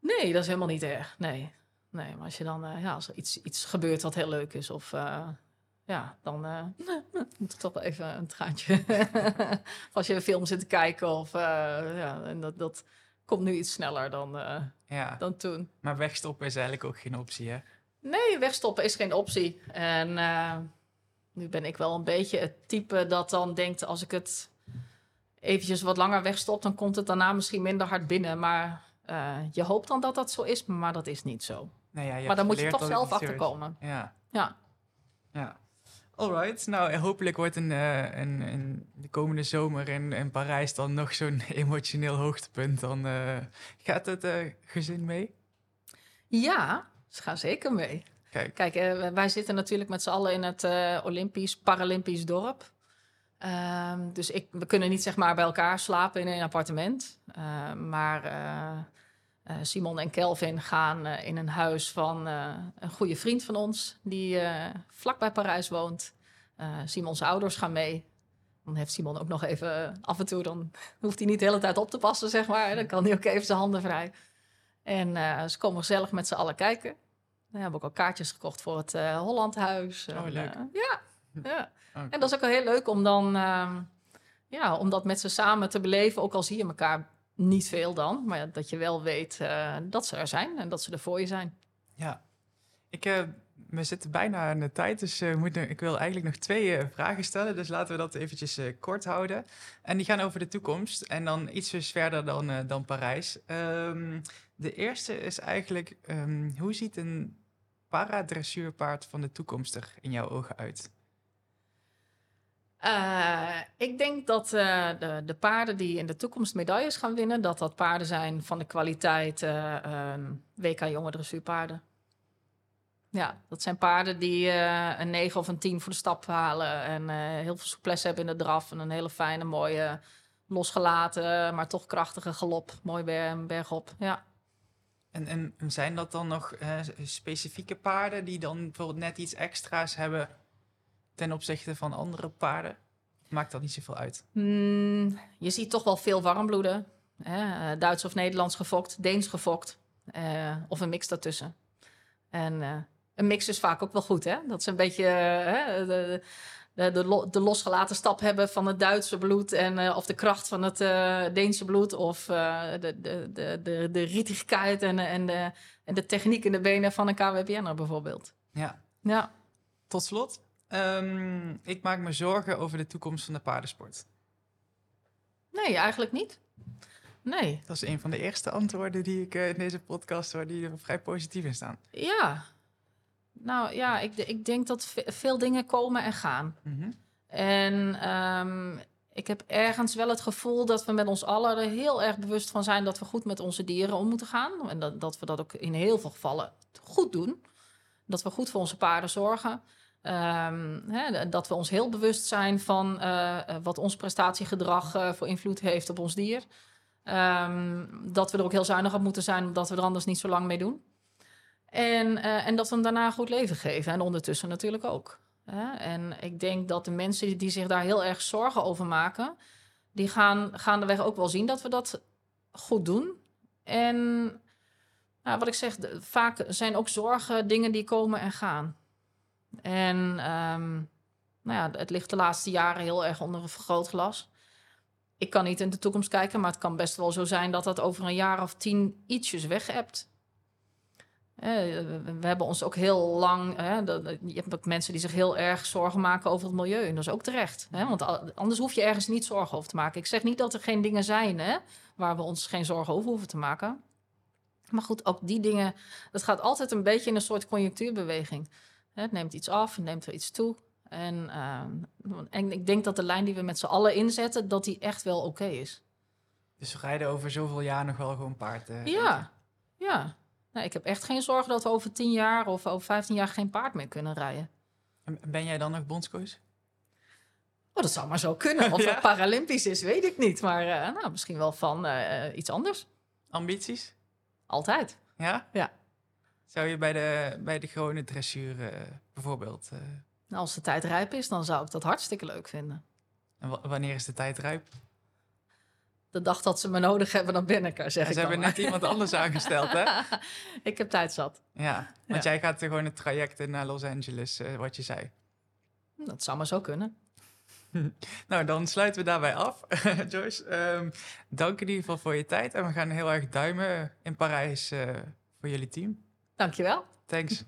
Nee, dat is helemaal niet erg. Nee, nee maar als je dan, ja, als er iets, iets gebeurt wat heel leuk is, of ja, dan moet er toch wel even een traantje. of als je een film zit te kijken, of ja, en dat, dat komt nu iets sneller dan, eh, Ja. dan toen. Maar wegstoppen is eigenlijk ook geen optie, hè? Nee, wegstoppen is geen optie. En eh, nu ben ik wel een beetje het type dat dan denkt, als ik het eventjes wat langer wegstop, dan komt het daarna misschien minder hard binnen. Maar eh, je hoopt dan dat dat zo is, maar dat is niet zo. Nou ja, maar dan moet je toch zelf achterkomen. Ja. Ja. Ja. Alright, nou hopelijk wordt een, eh, een, een, de komende zomer in, in Parijs dan nog zo'n emotioneel hoogtepunt. Dan eh, gaat het eh, gezin mee. Ja, ze gaan zeker mee. Kijk, Kijk, wij zitten natuurlijk met z'n allen in het Olympisch, Paralympisch dorp. Ehm, dus ik, we kunnen niet zeg maar bij elkaar slapen in een appartement. Ehm, maar eh, Simon en Kelvin gaan eh, in een huis van eh, een goede vriend van ons... die eh vlak bij Parijs woont. Simons ouders gaan mee. Dan heeft Simon ook nog even... af en toe dan hoeft hij niet de hele tijd op te passen, zeg maar. Dan kan hij ook even zijn handen vrij. En ze komen gezellig met z'n allen kijken. We hebben ook al kaartjes gekocht voor het Hollandhuis. Oh, En, leuk. ja, ja. Oké. En dat is ook wel heel leuk om dan... ehm, ja, om dat met ze samen te beleven. Ook al zie je elkaar niet veel dan. Maar dat je wel weet eh, dat ze er zijn. En dat ze er voor je zijn. ja. Ik, eh, we zitten bijna aan de tijd, dus eh, we moeten, ik wil eigenlijk nog twee vragen stellen. Dus laten we dat eventjes kort houden. En die gaan over de toekomst en dan iets verder dan, dan Parijs. Ehm, de eerste is eigenlijk, ehm, hoe ziet een paradressuurpaard van de toekomst er in jouw ogen uit? Eh, ik denk dat eh, de, de paarden die in de toekomst medailles gaan winnen... dat dat paarden zijn van de kwaliteit eh, WK jonge dressuurpaarden. Ja, dat zijn paarden die een 9 of een 10 voor de stap halen... en heel veel souplesse hebben in de draf... en een hele fijne, mooie, losgelaten, maar toch krachtige galop. Mooi ber bergop, ja. En, en zijn dat dan nog specifieke paarden die dan bijvoorbeeld net iets extra's hebben ten opzichte van andere paarden? Maakt dat niet zoveel uit? Mm, je ziet toch wel veel warmbloeden. Hè? eh, Duits of Nederlands gefokt, Deens gefokt. eh, of een mix daartussen. En eh, een mix is vaak ook wel goed, hè? Dat ze een beetje de, de, de, lo- de losgelaten stap hebben van het Duitse bloed... En, of de kracht van het Deense bloed... of de, de, de, de, de rietigheid en, en, de, en de techniek in de benen van een KWPN'er bijvoorbeeld. Ja. Ja. Tot slot, ehm, ik maak me zorgen over de toekomst van de paardensport. Nee, eigenlijk niet. Nee. Dat is een van de eerste antwoorden die ik eh, in deze podcast hoor, die er vrij positief in staan. Ja. Nou ja, ik, ik denk dat ve- veel dingen komen en gaan. Mhm. En ehm, ik heb ergens wel het gevoel dat we met ons allen er heel erg bewust van zijn dat we goed met onze dieren om moeten gaan. En dat, dat we dat ook in heel veel gevallen goed doen. Dat we goed voor onze paarden zorgen. Ehm, hè, dat we ons heel bewust zijn van eh, eh, wat ons prestatiegedrag eh, voor invloed heeft op ons dier. Ehm, dat we er ook heel zuinig op moeten zijn, omdat we er anders niet zo lang mee doen. En, en dat we hem daarna goed leven geven. En ondertussen natuurlijk ook. Hè? En ik denk dat de mensen die zich daar heel erg zorgen over maken, die gaan gaandeweg ook wel zien dat we dat goed doen. En nou, wat ik zeg, vaak zijn ook zorgen dingen die komen en gaan. En ehm, nou ja, het ligt de laatste jaren heel erg onder een vergrootglas. Ik kan niet in de toekomst kijken, maar het kan best wel zo zijn dat dat over een jaar of tien ietsjes weg hebt. Eh, we hebben ons ook heel lang. Hè, dat- dat- je hebt ook mensen die zich heel erg zorgen maken over het milieu. En dat is ook terecht. Hè, want anders hoef je ergens niet zorgen over te maken. Ik zeg niet dat er geen dingen zijn hè, waar we ons geen zorgen over hoeven te maken. Maar goed, ook die dingen. Het gaat altijd een beetje in een soort conjunctuurbeweging. Het neemt iets af, het neemt weer iets toe. En, ehm, en ik denk dat de lijn die we met z'n allen inzetten, dat die echt wel oké is. Dus we rijden over zoveel jaar nog wel gewoon paard. eh, Ja, ja. Nee, ik heb echt geen zorgen dat we over tien jaar of over 15 jaar geen paard meer kunnen rijden. En Ben jij dan nog bondscoach? Oh, dat zou maar zo kunnen. Of Ja? het Paralympisch is, weet ik niet. Maar eh, nou, misschien wel van eh, iets anders. Ambities? Altijd. Ja? Ja. Zou je bij de, bij de gewone dressuur eh, bijvoorbeeld... eh, Nou, als de tijd rijp is, dan zou ik dat hartstikke leuk vinden. en wa- wanneer is de tijd rijp? De dag dat ze me nodig hebben, dan ben ik er, zeg Ja, ik ze hebben net iemand anders aangesteld, hè? ik heb tijd zat. Ja, want Ja. jij gaat gewoon het traject in naar Los Angeles, eh, wat je zei. Dat zou maar zo kunnen. Nou, dan sluiten we daarbij af. Joyce, ehm, dank in ieder geval voor je tijd. En we gaan heel erg duimen in Parijs voor jullie team. Dankjewel. Thanks.